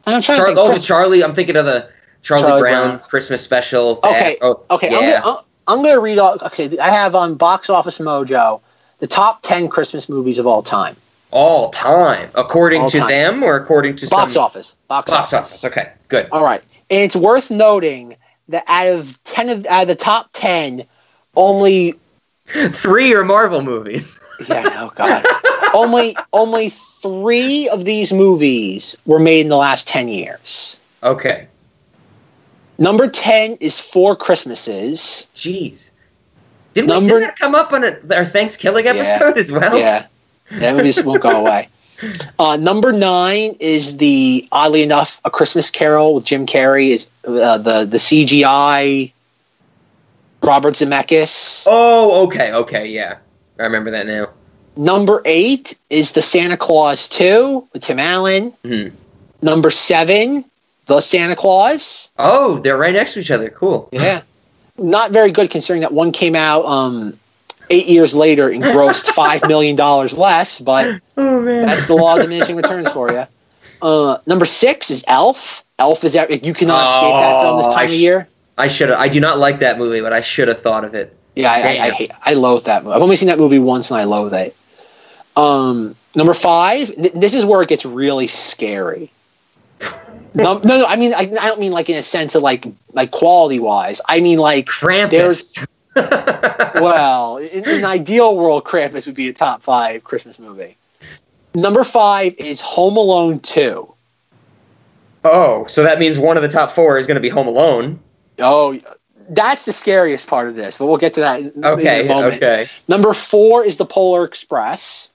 Speaker 1: I'm trying
Speaker 2: Char-
Speaker 1: to think.
Speaker 2: oh,
Speaker 1: Chris-
Speaker 2: Charlie. I'm thinking of the Charlie,
Speaker 1: Charlie
Speaker 2: Brown,
Speaker 1: Brown.
Speaker 2: Christmas special. that-
Speaker 1: Okay,
Speaker 2: oh,
Speaker 1: Okay,
Speaker 2: Yeah.
Speaker 1: I'm gonna I'm gonna read all. Okay, I have on Box Office Mojo the top ten Christmas movies of all time.
Speaker 2: all time, according
Speaker 1: All
Speaker 2: to
Speaker 1: time.
Speaker 2: them or according to
Speaker 1: Box
Speaker 2: some
Speaker 1: office. Box,
Speaker 2: box
Speaker 1: office.
Speaker 2: office. Okay, good.
Speaker 1: All right, it's worth noting that out of ten of out of the top ten, only
Speaker 2: Three are Marvel movies.
Speaker 1: yeah, oh god, only only three of these movies were made in the last ten years.
Speaker 2: Okay,
Speaker 1: Number ten is Four Christmases.
Speaker 2: jeez. Did we
Speaker 1: Number-
Speaker 2: did that come up on a, our Thanksgiving
Speaker 1: Yeah.
Speaker 2: episode as well?
Speaker 1: Yeah, that movie just won't go away. Uh, number nine is the oddly enough a Christmas Carol with Jim Carrey is uh, the the CGI Robert Zemeckis.
Speaker 2: Oh, okay, okay, yeah. I remember that now.
Speaker 1: Number eight is the Santa Claus two with Tim Allen.
Speaker 2: Mhm.
Speaker 1: Number seven, the Santa Claus.
Speaker 2: Oh, they're right next to each other. Cool.
Speaker 1: Yeah, not very good considering that one came out um, eight years later and grossed five million dollars less, but.
Speaker 2: Oh man.
Speaker 1: That's the law of diminishing returns for you. Uh, number six is Elf. Elf is that you cannot escape that film this
Speaker 2: Oh, I
Speaker 1: time of year.
Speaker 2: I should have. I do not like that movie, but I should have thought of it.
Speaker 1: Yeah, I, I, I
Speaker 2: Damn.
Speaker 1: hate. I loathe that movie. I've only seen that movie once and I loathe it. Um, number five. Th- this is where it gets really scary. no, no, no, I mean, I, I don't mean like in a sense of like like quality wise. I mean like
Speaker 2: Krampus.
Speaker 1: well, in, in an ideal world, Krampus would be a top five Christmas movie. Number five is Home Alone two.
Speaker 2: oh, so that means one of the top four is going to be Home Alone.
Speaker 1: Oh, that's the scariest part of this, but we'll get to that in, in
Speaker 2: Okay.
Speaker 1: a moment.
Speaker 2: Okay.
Speaker 1: Number four is the Polar Express.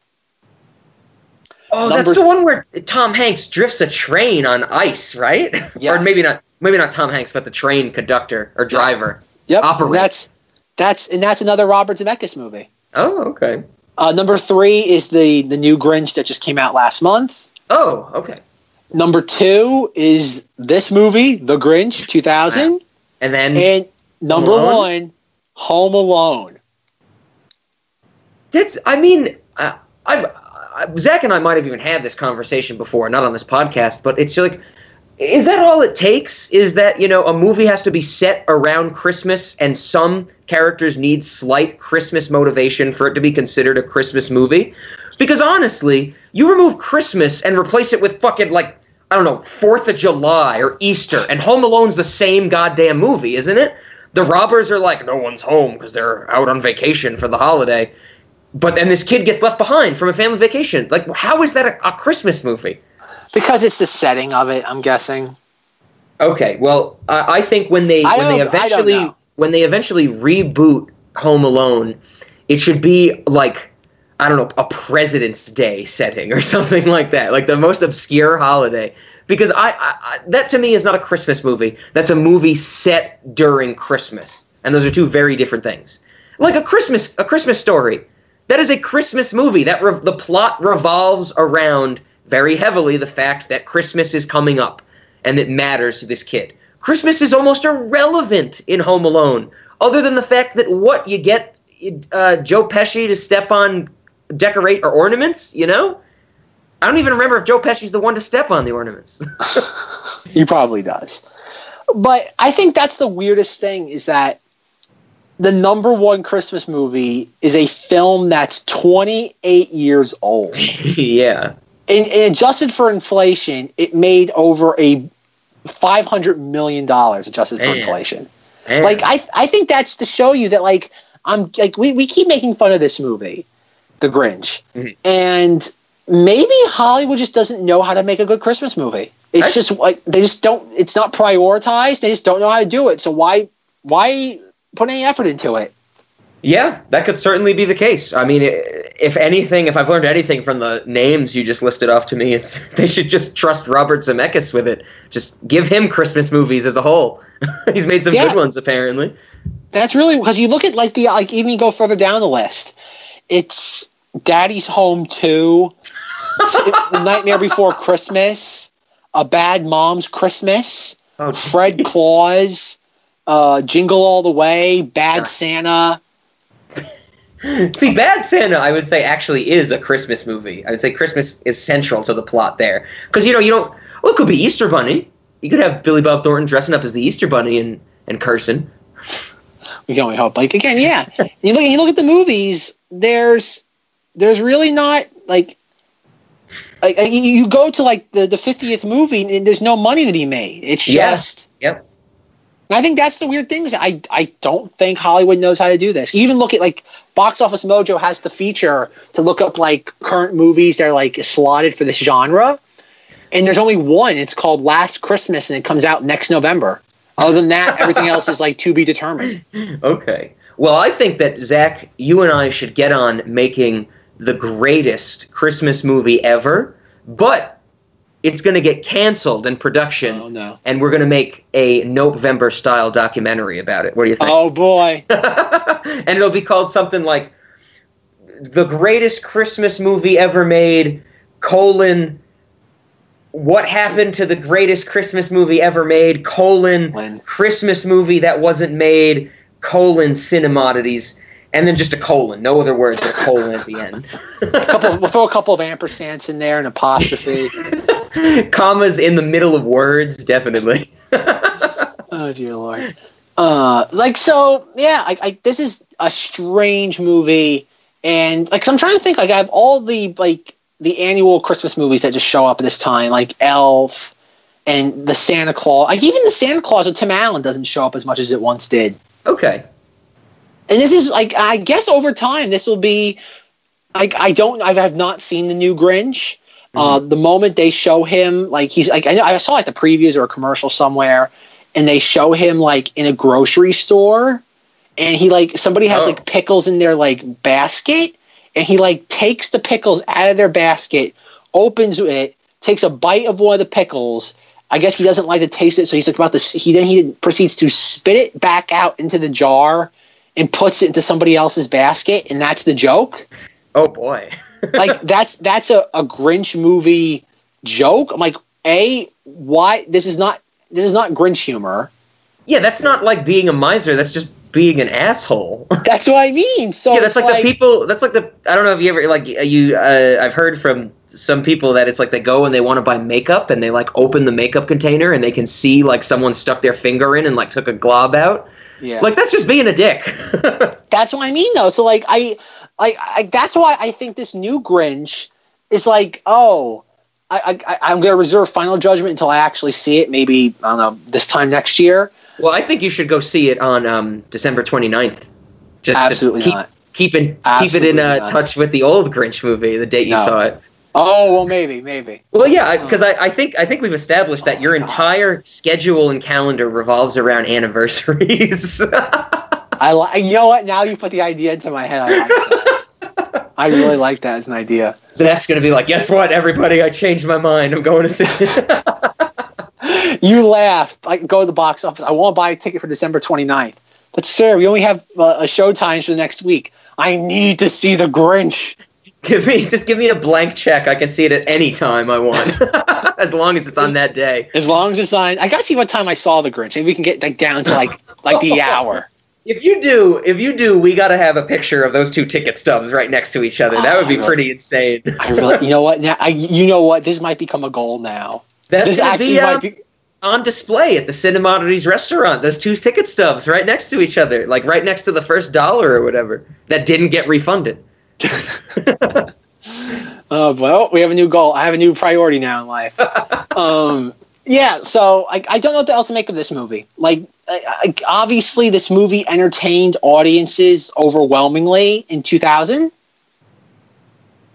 Speaker 2: Oh,
Speaker 1: Number-
Speaker 2: that's the one where Tom Hanks drifts a train on ice, right?
Speaker 1: Yes.
Speaker 2: or maybe not. Maybe not Tom Hanks, but the train conductor or driver.
Speaker 1: Yep,
Speaker 2: Operate.
Speaker 1: that's that's and that's another Robert Zemeckis movie.
Speaker 2: Oh, okay.
Speaker 1: Uh, number three is the the new Grinch that just came out last month.
Speaker 2: Oh, okay.
Speaker 1: Number two is this movie, The Grinch, 2000,
Speaker 2: And then
Speaker 1: and number
Speaker 2: Alone?
Speaker 1: one, Home Alone.
Speaker 2: That's. I mean, uh, I've uh, Zach and I might have even had this conversation before, not on this podcast, but it's like is that all it takes? Is that, you know, a movie has to be set around Christmas and some characters need slight Christmas motivation for it to be considered a Christmas movie? Because honestly, you remove Christmas and replace it with fucking, like, I don't know, 4th of July or Easter, and Home Alone's the same goddamn movie, isn't it? The robbers are like, no one's home because they're out on vacation for the holiday. But then this kid gets left behind from a family vacation. Like, how is that a, a Christmas movie?
Speaker 1: Because it's the setting of it, I'm guessing.
Speaker 2: Okay, well, I I think when they
Speaker 1: I
Speaker 2: when they
Speaker 1: don't- I don't
Speaker 2: eventually when they eventually reboot Home Alone, it should be like I don't know a President's Day setting or something like that, like the most obscure holiday. Because I, I, I that to me is not a Christmas movie. That's a movie set during Christmas, and those are two very different things. Like a Christmas a Christmas story, that is a Christmas movie. That re- the plot revolves around very heavily the fact that Christmas is coming up and it matters to this kid. Christmas is almost irrelevant in Home Alone, other than the fact that what you get uh, Joe Pesci to step on decorate or ornaments. You know, I don't even remember if Joe Pesci's the one to step on the ornaments.
Speaker 1: He probably does. But I think that's the weirdest thing is that the number one Christmas movie is a film that's 28 years old.
Speaker 2: yeah,
Speaker 1: And, and adjusted for inflation, it made over a $500 million adjusted for inflation.
Speaker 2: Man.
Speaker 1: Like I, I think that's to show you that like I'm like we, we keep making fun of this movie, The Grinch,
Speaker 2: Mhm.
Speaker 1: and maybe Hollywood just doesn't know how to make a good Christmas movie. It's just like they just don't. It's not prioritized. They just don't know how to do it. So why why put any effort into it?
Speaker 2: Yeah, that could certainly be the case. I mean, if anything, if I've learned anything from the names you just listed off to me, is they should just trust Robert Zemeckis with it. Just give him Christmas movies as a whole. He's made some
Speaker 1: Yeah.
Speaker 2: good ones, apparently.
Speaker 1: That's really because you look at like the like even you go further down the list. It's Daddy's Home Two, Nightmare Before Christmas, A Bad Mom's Christmas.
Speaker 2: Oh,
Speaker 1: Fred. Claus, uh, Jingle All the Way, Bad Santa.
Speaker 2: See, Bad Santa, I would say, actually is a Christmas movie. I would say Christmas is central to the plot there. Because, you know, you don't. Well, it could be Easter Bunny. You could have Billy Bob Thornton dressing up as the Easter Bunny and, and cursing.
Speaker 1: We can only hope. Like again, yeah. you look, you look at the movies. There's, there's really not like, like you- go to like the the fiftieth movie and there's no money to be made. It's
Speaker 2: Yeah.
Speaker 1: just.
Speaker 2: Yep.
Speaker 1: I think that's the weird thing. Is I I don't think Hollywood knows how to do this. Even look at like Box Office Mojo has the feature to look up like current movies that are like slotted for this genre, and there's only one. It's called Last Christmas, and it comes out next November. Other than that, everything else is like to be determined.
Speaker 2: Okay. Well, I think that, Zach, you and I should get on making the greatest Christmas movie ever, but it's going to get canceled in production.
Speaker 1: Oh no!
Speaker 2: And we're going to make a November style documentary about it. What do you think?
Speaker 1: Oh boy!
Speaker 2: and it'll be called something like the greatest Christmas movie ever made, colon, what happened to the greatest Christmas movie ever made, colon,
Speaker 1: When-
Speaker 2: Christmas movie that wasn't made, colon, cinemodities, and then just a colon. No other words, but a colon at the end.
Speaker 1: a couple, we'll throw a couple of ampersands in there, an apostrophe.
Speaker 2: Commas in the middle of words, definitely.
Speaker 1: Oh dear lord. Uh, like so, yeah. I, I this is a strange movie, and like 'cause I'm trying to think. Like I have all the like the annual Christmas movies that just show up at this time, like Elf and the Santa Claus. Like even the Santa Claus with Tim Allen doesn't show up as much as it once did.
Speaker 2: okay.
Speaker 1: And this is like I guess over time this will be. Like I don't. I have not seen the new Grinch. Uh, the moment they show him, like he's like I, know, I saw like the previews or a commercial somewhere, and they show him like in a grocery store, and he like somebody has
Speaker 2: Oh.
Speaker 1: like pickles in their like basket, and he like takes the pickles out of their basket, opens it, takes a bite of one of the pickles. I guess he doesn't like to taste it, so he's like about to. He then he proceeds to spit it back out into the jar, and puts it into somebody else's basket, and that's the joke.
Speaker 2: Oh boy.
Speaker 1: like that's that's a, a Grinch movie joke. I'm like, a why this is not this is not Grinch humor.
Speaker 2: Yeah, that's not like being a miser. That's just being an asshole.
Speaker 1: That's what I mean. So
Speaker 2: yeah, that's
Speaker 1: it's
Speaker 2: like, the people. That's like the. I don't know if you ever like you. Uh, I've heard from some people that it's like they go and they want to buy makeup and they like open the makeup container and they can see like someone stuck their finger in and like took a glob out.
Speaker 1: Yeah.
Speaker 2: Like that's just being a dick.
Speaker 1: That's what I mean, though. So like, I, like, I, that's why I think this new Grinch is like, oh, I, I, I'm going to reserve final judgment until I actually see it. Maybe I don't know this time next year.
Speaker 2: well, I think you should go see it on um, December 29th. Just
Speaker 1: Absolutely
Speaker 2: just keep,
Speaker 1: not.
Speaker 2: Keep in keep it in uh, touch with the old Grinch movie, the date you
Speaker 1: No.
Speaker 2: saw it.
Speaker 1: Oh well, maybe, maybe.
Speaker 2: Well, yeah, because I, I think I think we've established that your entire schedule and calendar revolves around anniversaries.
Speaker 1: I like. You know what? Now you put the idea into my head. I, like. I really like that as an idea.
Speaker 2: Zach's gonna be like, "Guess what, everybody? I changed my mind. I'm going to see."
Speaker 1: You laugh. I go to the box office. I want to buy a ticket for December 29th. But sir, we only have uh, a show times for the next week. I need to see the Grinch.
Speaker 2: Give me just give me a blank check. I can see it at any time I want, as long as it's on that day.
Speaker 1: As long as it's on. I gotta see what time I saw the Grinch. Maybe we can get like down to like like the hour.
Speaker 2: If you do, if you do, we got to have a picture of those two ticket stubs right next to each other. That would be pretty insane.
Speaker 1: I really. You know what? Now I. You know what? This might become a goal now.
Speaker 2: That's
Speaker 1: This actually
Speaker 2: be, um,
Speaker 1: might be.
Speaker 2: on display at the Cinemodities restaurant. Those two ticket stubs right next to each other, like right next to the first dollar or whatever that didn't get refunded.
Speaker 1: Oh well, we have a new goal. I have a new priority now in life. um, yeah, so I, I don't know what else to make of this movie. Like, I, I, obviously, this movie entertained audiences overwhelmingly in 2000.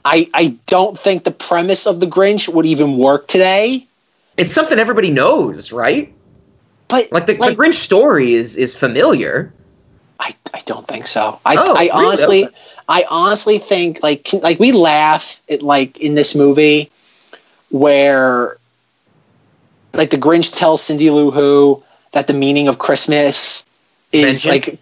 Speaker 1: I I don't think the premise of the Grinch would even work today.
Speaker 2: It's something everybody knows, right?
Speaker 1: But
Speaker 2: Like the,
Speaker 1: Like-
Speaker 2: the Grinch story is is familiar.
Speaker 1: I, I don't think so. I,
Speaker 2: Oh,
Speaker 1: I honestly. I honestly think like like we laugh at like in this movie where like the Grinch tells Cindy Lou Who that the meaning of Christmas is
Speaker 2: Vengeance?
Speaker 1: like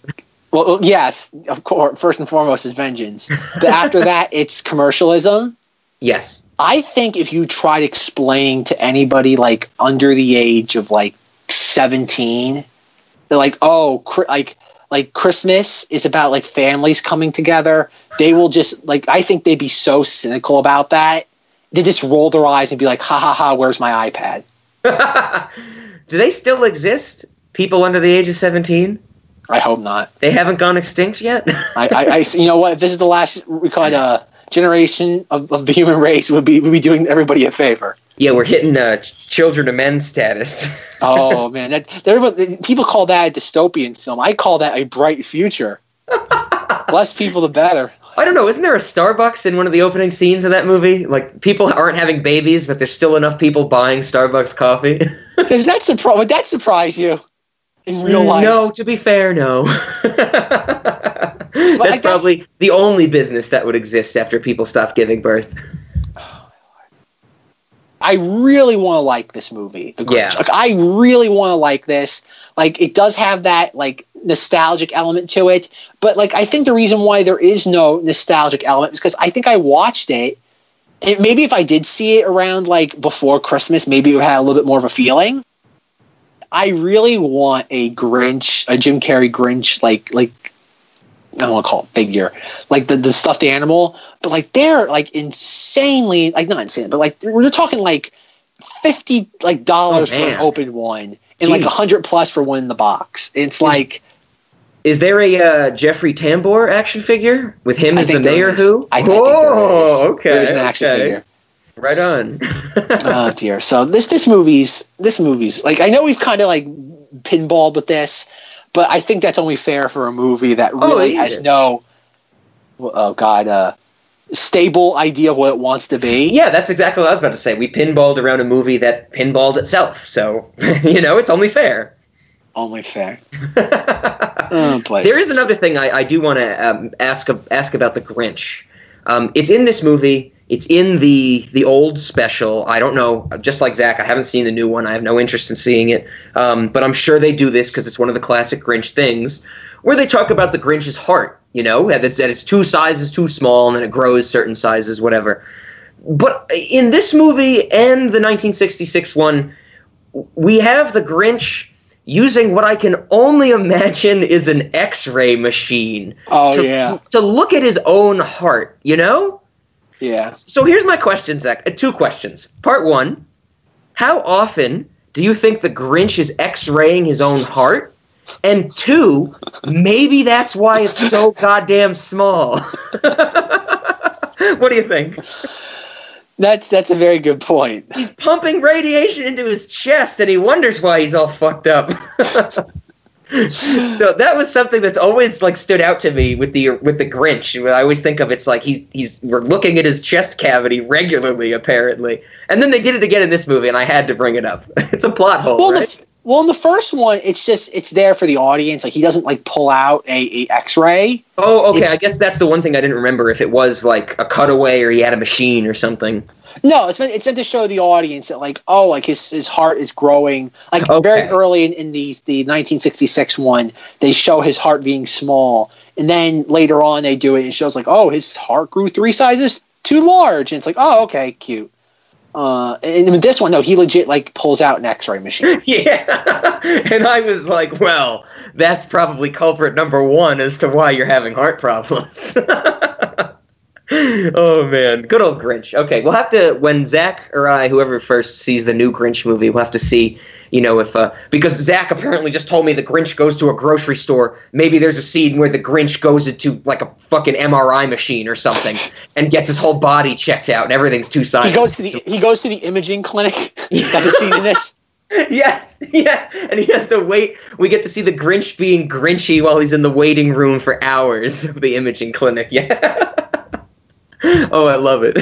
Speaker 1: well yes of course first and foremost is vengeance but after that it's commercialism
Speaker 2: Yes.
Speaker 1: I think if you tried explaining to anybody like under the age of like 17, they're like, oh, cri- like like Christmas is about like families coming together. They will just like I think they'd be so cynical about that. They just roll their eyes and be like, ha ha ha, where's my iPad?
Speaker 2: Do they still exist? People under the age of seventeen?
Speaker 1: I hope not.
Speaker 2: They haven't gone extinct yet.
Speaker 1: I, I, I you know what? This is the last we call it uh, generation of, of the human race, would be would be doing everybody a favor.
Speaker 2: yeah, we're hitting ch- children of men status.
Speaker 1: Oh man, that everybody, people call that a dystopian film. I call that a bright future. Less people, the better.
Speaker 2: I don't know. Isn't there a Starbucks in one of the opening scenes of that movie? Like people aren't having babies, but there's still enough people buying Starbucks coffee.
Speaker 1: Does that surprise? Would that surprise you in real life?
Speaker 2: No, to be fair, no. that's probably the only business that would exist after people stopped giving birth.
Speaker 1: I really want to like this movie. The Grinch.
Speaker 2: Yeah.
Speaker 1: Like, I really want to like this. Like it does have that like nostalgic element to it, but like I think the reason why there is no nostalgic element is because I think I watched it. And maybe if I did see it around like before Christmas, maybe it have a little bit more of a feeling. I really want a Grinch, a Jim Carrey Grinch, like like I don't want to call it figure, like the, the stuffed animal, but like they're like insanely like not insane, but like we're talking like fifty like dollars
Speaker 2: Oh,
Speaker 1: for an open one and like a hundred plus for one in the box. It's like
Speaker 2: Is there a uh, Jeffrey Tambor action figure with him
Speaker 1: I
Speaker 2: as the mayor? Who?
Speaker 1: I, think there
Speaker 2: oh,
Speaker 1: is.
Speaker 2: okay.
Speaker 1: There's an action
Speaker 2: okay.
Speaker 1: figure.
Speaker 2: Right on.
Speaker 1: oh dear. So this this movie's this movie's like I know we've kind of like pinballed with this, but I think that's only fair for a movie that
Speaker 2: Oh,
Speaker 1: really
Speaker 2: yeah.
Speaker 1: has no oh god uh stable idea of what it wants to be.
Speaker 2: yeah, that's exactly what I was about to say. We pinballed around a movie that pinballed itself, so you know it's only fair.
Speaker 1: Only fair. Oh boy.
Speaker 2: There is another thing I, I do want to um, ask ask about the Grinch. Um, it's in this movie. It's in the the old special. I don't know. Just like Zach, I haven't seen the new one. I have no interest in seeing it. Um, but I'm sure they do this because it's one of the classic Grinch things, where they talk about the Grinch's heart. You know, that it's, that it's two sizes too small and then it grows certain sizes, whatever. But in this movie and the 1966 one, we have the Grinch using what I can only imagine is an X-ray machine
Speaker 1: Oh
Speaker 2: to,
Speaker 1: yeah.
Speaker 2: to look at his own heart. You know,
Speaker 1: Yeah.
Speaker 2: So here's my question, Zach. Uh, Two questions. Part one: How often do you think the Grinch is X-raying his own heart? And two, maybe that's why it's so goddamn small. what do you think?
Speaker 1: That's that's a very good point.
Speaker 2: He's pumping radiation into his chest, and he wonders why he's all fucked up. so that was something that's always like stood out to me with the with the Grinch. I always think of it's like he's he's we're looking at his chest cavity regularly, apparently, and then they did it again in this movie, and I had to bring it up. it's a plot hole,
Speaker 1: Well,
Speaker 2: right?
Speaker 1: the, well, in the first one, it's just it's there for the audience. Like he doesn't like pull out a, a X-ray.
Speaker 2: oh, okay.
Speaker 1: it's-
Speaker 2: I guess that's the one thing I didn't remember if it was like a cutaway or he had a machine or something.
Speaker 1: No, it's meant it's meant to show the audience that like oh like his his heart is growing. Like
Speaker 2: Okay.
Speaker 1: very early in, in the the 1966 one, they show his heart being small, and then later on they do it. and shows like oh his heart grew three sizes too large, and it's like oh okay cute. Uh, and this one, no, he legit like pulls out an X-ray machine.
Speaker 2: Yeah. and I was like, well, that's probably culprit number one as to why you're having heart problems. oh, man. Good old Grinch. Okay, we'll have to, when Zach or I, whoever first sees the new Grinch movie, we'll have to see, you know, if, uh, because Zach apparently just told me the Grinch goes to a grocery store. Maybe there's a scene where the Grinch goes into like a fucking MRI machine or something and gets his whole body checked out and everything's two
Speaker 1: He goes to the he goes to the imaging clinic. Got to see this.
Speaker 2: Yes, yeah, and he has to wait. We get to see the Grinch being Grinchy while he's in the waiting room for hours of the imaging clinic. Yeah. oh, I love it.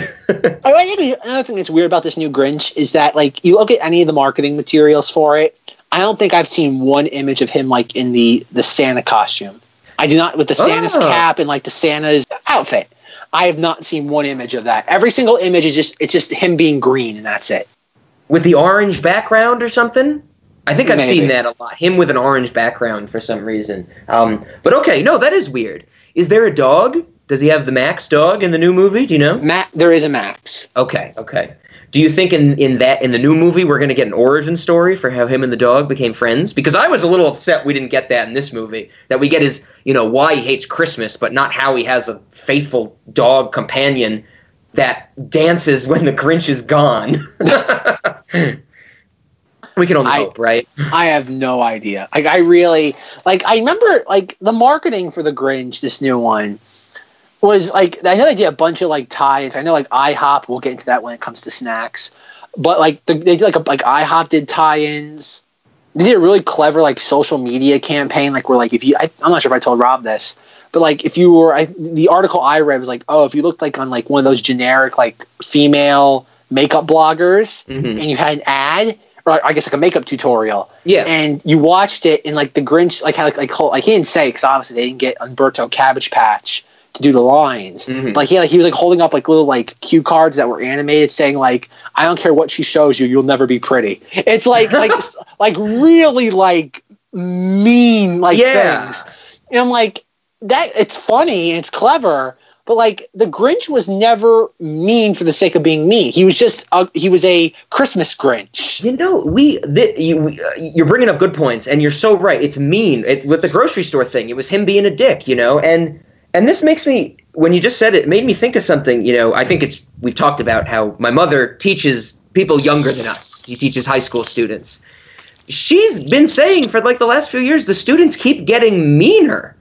Speaker 1: Oh, I think another thing that's weird about this new Grinch is that like you look at any of the marketing materials for it. I don't think I've seen one image of him like in the the Santa costume. I do not with the Santa's
Speaker 2: Oh.
Speaker 1: cap and like the Santa's outfit. I have not seen one image of that. Every single image is just it's just him being green and that's it.
Speaker 2: with the orange background or something. I think I've
Speaker 1: Maybe.
Speaker 2: seen that a lot. Him with an orange background for some reason. Um, but okay, no, that is weird. Is there a dog? Does he have the Max dog in the new movie? Do you know?
Speaker 1: Matt, there is a Max.
Speaker 2: Okay, okay. Do you think in, in that in the new movie we're gonna get an origin story for how him and the dog became friends? Because I was a little upset we didn't get that in this movie. That we get his you know why he hates Christmas, but not how he has a faithful dog companion that dances when the Grinch is gone. we can only
Speaker 1: I-
Speaker 2: hope, right?
Speaker 1: I have no idea. Like I really like I remember like the marketing for the Grinch, this new one, was like I know they did a bunch of like tie-ins. I know like IHOP. We'll get into that when it comes to snacks. But like the, they did like a, like IHOP did tie-ins. They did a really clever like social media campaign. Like where like if you I, I'm not sure if I told Rob this, but like if you were I, the article I read was like oh if you looked like on like one of those generic like female makeup bloggers
Speaker 2: Mhm.
Speaker 1: and you had an ad or I guess like a makeup tutorial
Speaker 2: Yeah.
Speaker 1: and you watched it and like the Grinch like had like like, whole, like he didn't say because obviously they didn't get Umberto Cabbage Patch to do the lines.
Speaker 2: Mhm.
Speaker 1: Like he like he was like holding up like little like cue cards that were animated saying like I don't care what she shows you, you'll never be pretty. It's like like like really like mean like
Speaker 2: Yeah.
Speaker 1: things. And I'm like that it's funny and it's clever. But like the Grinch was never mean for the sake of being mean. He was just a, he was a Christmas Grinch.
Speaker 2: You know, we, th- you, we uh, you're bringing up good points, and you're so right. It's mean. It's with the grocery store thing. It was him being a dick, you know, and and this makes me when you just said it, it made me think of something. You know, I think it's we've talked about how my mother teaches people younger than us. She teaches high school students. She's been saying for like the last few years, the students keep getting meaner.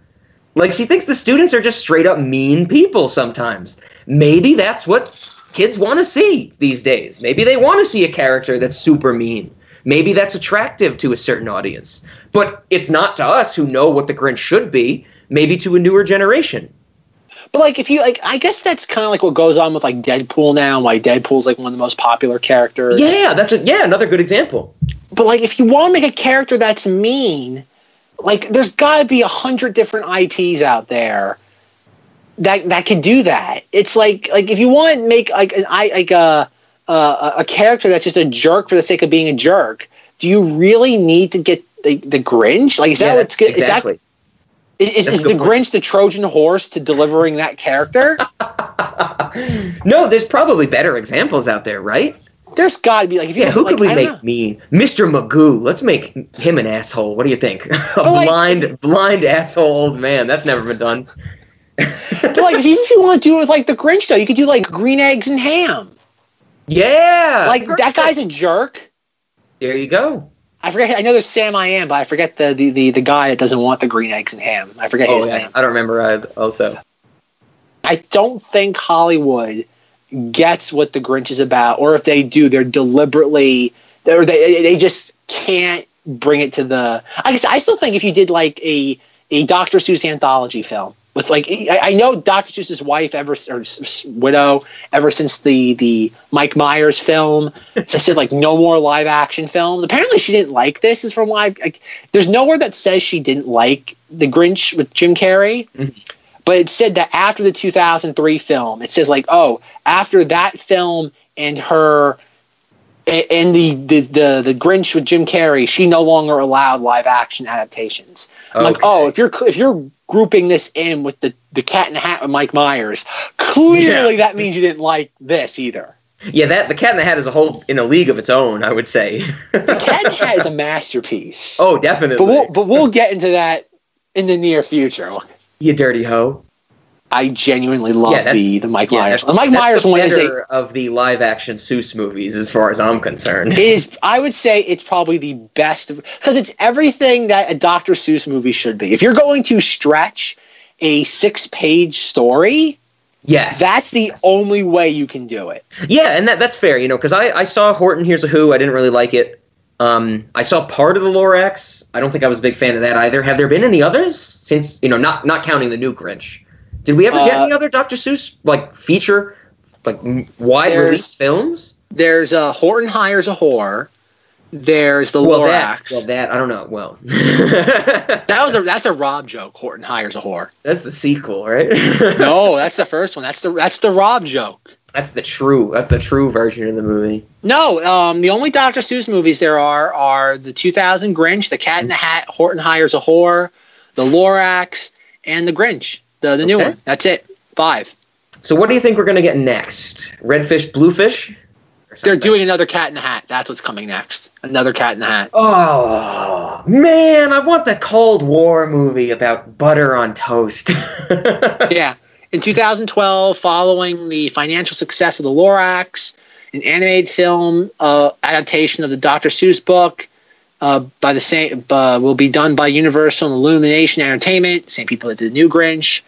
Speaker 2: Like she thinks the students are just straight up mean people sometimes. Maybe that's what kids want to see these days. Maybe they want to see a character that's super mean. Maybe that's attractive to a certain audience. But it's not to us who know what the Grinch should be, maybe to a newer generation.
Speaker 1: But like, if you like, I guess that's kind of like what goes on with like Deadpool now. Why Deadpool's like one of the most popular characters.
Speaker 2: Yeah, that's a, yeah, another good example.
Speaker 1: But like, if you want to make a character that's mean, like, there's got to be a hundred different IPs out there that that can do that. It's like like if you want to make like an I like a a, a character that's just a jerk for the sake of being a jerk. Do you really need to get the, the Grinch? Like, is that
Speaker 2: yeah,
Speaker 1: what's good?
Speaker 2: exactly.
Speaker 1: Is that is, is the
Speaker 2: point.
Speaker 1: Grinch the Trojan horse to delivering that character?
Speaker 2: no, there's probably better examples out there, right?
Speaker 1: There's got to be like if you
Speaker 2: Yeah, who
Speaker 1: like,
Speaker 2: could we
Speaker 1: I
Speaker 2: make
Speaker 1: know.
Speaker 2: mean? Mr. Magoo. Let's make him an asshole. What do you think? a oh,
Speaker 1: like-
Speaker 2: blind, blind asshole old man. That's never been done.
Speaker 1: But like, if, even if you want to do it with like the Grinch, though, you could do like green eggs and ham.
Speaker 2: Yeah.
Speaker 1: Like that guy's a jerk.
Speaker 2: There you go.
Speaker 1: I forget. I know there's Sam I Am, but I forget the the, the, the guy that doesn't want the green eggs and ham. I forget
Speaker 2: Oh,
Speaker 1: his
Speaker 2: yeah.
Speaker 1: name.
Speaker 2: I don't remember uh, also.
Speaker 1: I don't think Hollywood gets what the Grinch is about, or if they do, they're deliberately or they they just can't bring it to the. I guess I still think if you did like a a Dr. Seuss anthology film with like I, I know Dr. Seuss's wife ever or widow ever since the the Mike Myers film they said like no more live action films. Apparently she didn't like this. Is from live. Like, there's nowhere that says she didn't like the Grinch with Jim Carrey. Mm-hmm. But it said that after the 2003 film, it says like, oh, after that film and her and the the the, the Grinch with Jim Carrey, she no longer allowed live action adaptations. I'm like, oh, if you're if you're grouping this in with the the Cat in the Hat with Mike Myers, clearly that means you didn't like this either.
Speaker 2: Yeah, that the Cat in the Hat is a whole in a league of its own. I would say.
Speaker 1: The Cat in the Hat is a masterpiece.
Speaker 2: oh, definitely.
Speaker 1: but we'll but we'll get into that in the near future.
Speaker 2: you dirty hoe.
Speaker 1: I genuinely love
Speaker 2: Yeah,
Speaker 1: the the Mike
Speaker 2: Yeah,
Speaker 1: Myers. The Mike Myers
Speaker 2: the
Speaker 1: one is a
Speaker 2: of the live action Seuss movies, as far as I'm concerned.
Speaker 1: is I would say it's probably the best because it's everything that a Dr. Seuss movie should be. If you're going to stretch a six page story,
Speaker 2: yes,
Speaker 1: that's the only way you can do it.
Speaker 2: Yeah, and that that's fair, you know, because I, I saw Horton Hears a Who. I didn't really like it. Um, I saw part of the Lorax. I don't think I was a big fan of that either. Have there been any others since you know, not not counting the new Grinch? Did we ever get
Speaker 1: Uh,
Speaker 2: any other Dr. Seuss like feature, like wide release films?
Speaker 1: There's a Horton hires a whore. There's the
Speaker 2: Well,
Speaker 1: Lorax.
Speaker 2: that well that I don't know. Well,
Speaker 1: that was a that's a Rob joke. Horton hires a whore.
Speaker 2: that's the sequel, right?
Speaker 1: No, that's the first one. That's the that's the Rob joke.
Speaker 2: that's the true. That's the true version of the movie.
Speaker 1: No, um, the only Dr. Seuss movies there are are the 2000 Grinch, The Cat in the Hat, Horton Hires a Whore, The Lorax, and The Grinch, the the new
Speaker 2: Okay.
Speaker 1: one. That's it. Five.
Speaker 2: So what do you think we're gonna get next? Redfish, bluefish?
Speaker 1: They're doing another Cat in the Hat. That's what's coming next. Another Cat in the Hat.
Speaker 2: Oh man, I want the Cold War movie about butter on toast.
Speaker 1: yeah. In 2012, following the financial success of The Lorax, an animated film uh, adaptation of the Dr. Seuss book uh, by the same uh, will be done by Universal and Illumination Entertainment, same people that did the new Grinch.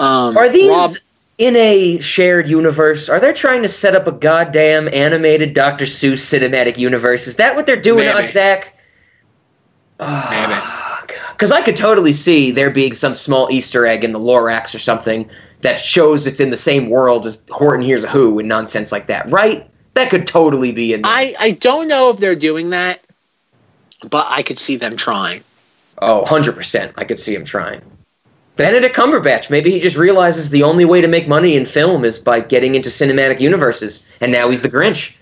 Speaker 1: Um,
Speaker 2: Are these
Speaker 1: Rob-
Speaker 2: in a shared universe? Are they trying to set up a goddamn animated Dr. Seuss cinematic universe? Is that what they're doing to
Speaker 1: Maybe.
Speaker 2: us, Zach? Because I could totally see there being some small Easter egg in the Lorax or something that shows it's in the same world as Horton Hears a Who and nonsense like that, right? That could totally be in there.
Speaker 1: I, I don't know if they're doing that, but I could see them trying.
Speaker 2: Oh, 100%. I could see them trying. Benedict Cumberbatch, maybe he just realizes the only way to make money in film is by getting into cinematic universes, and now he's the Grinch.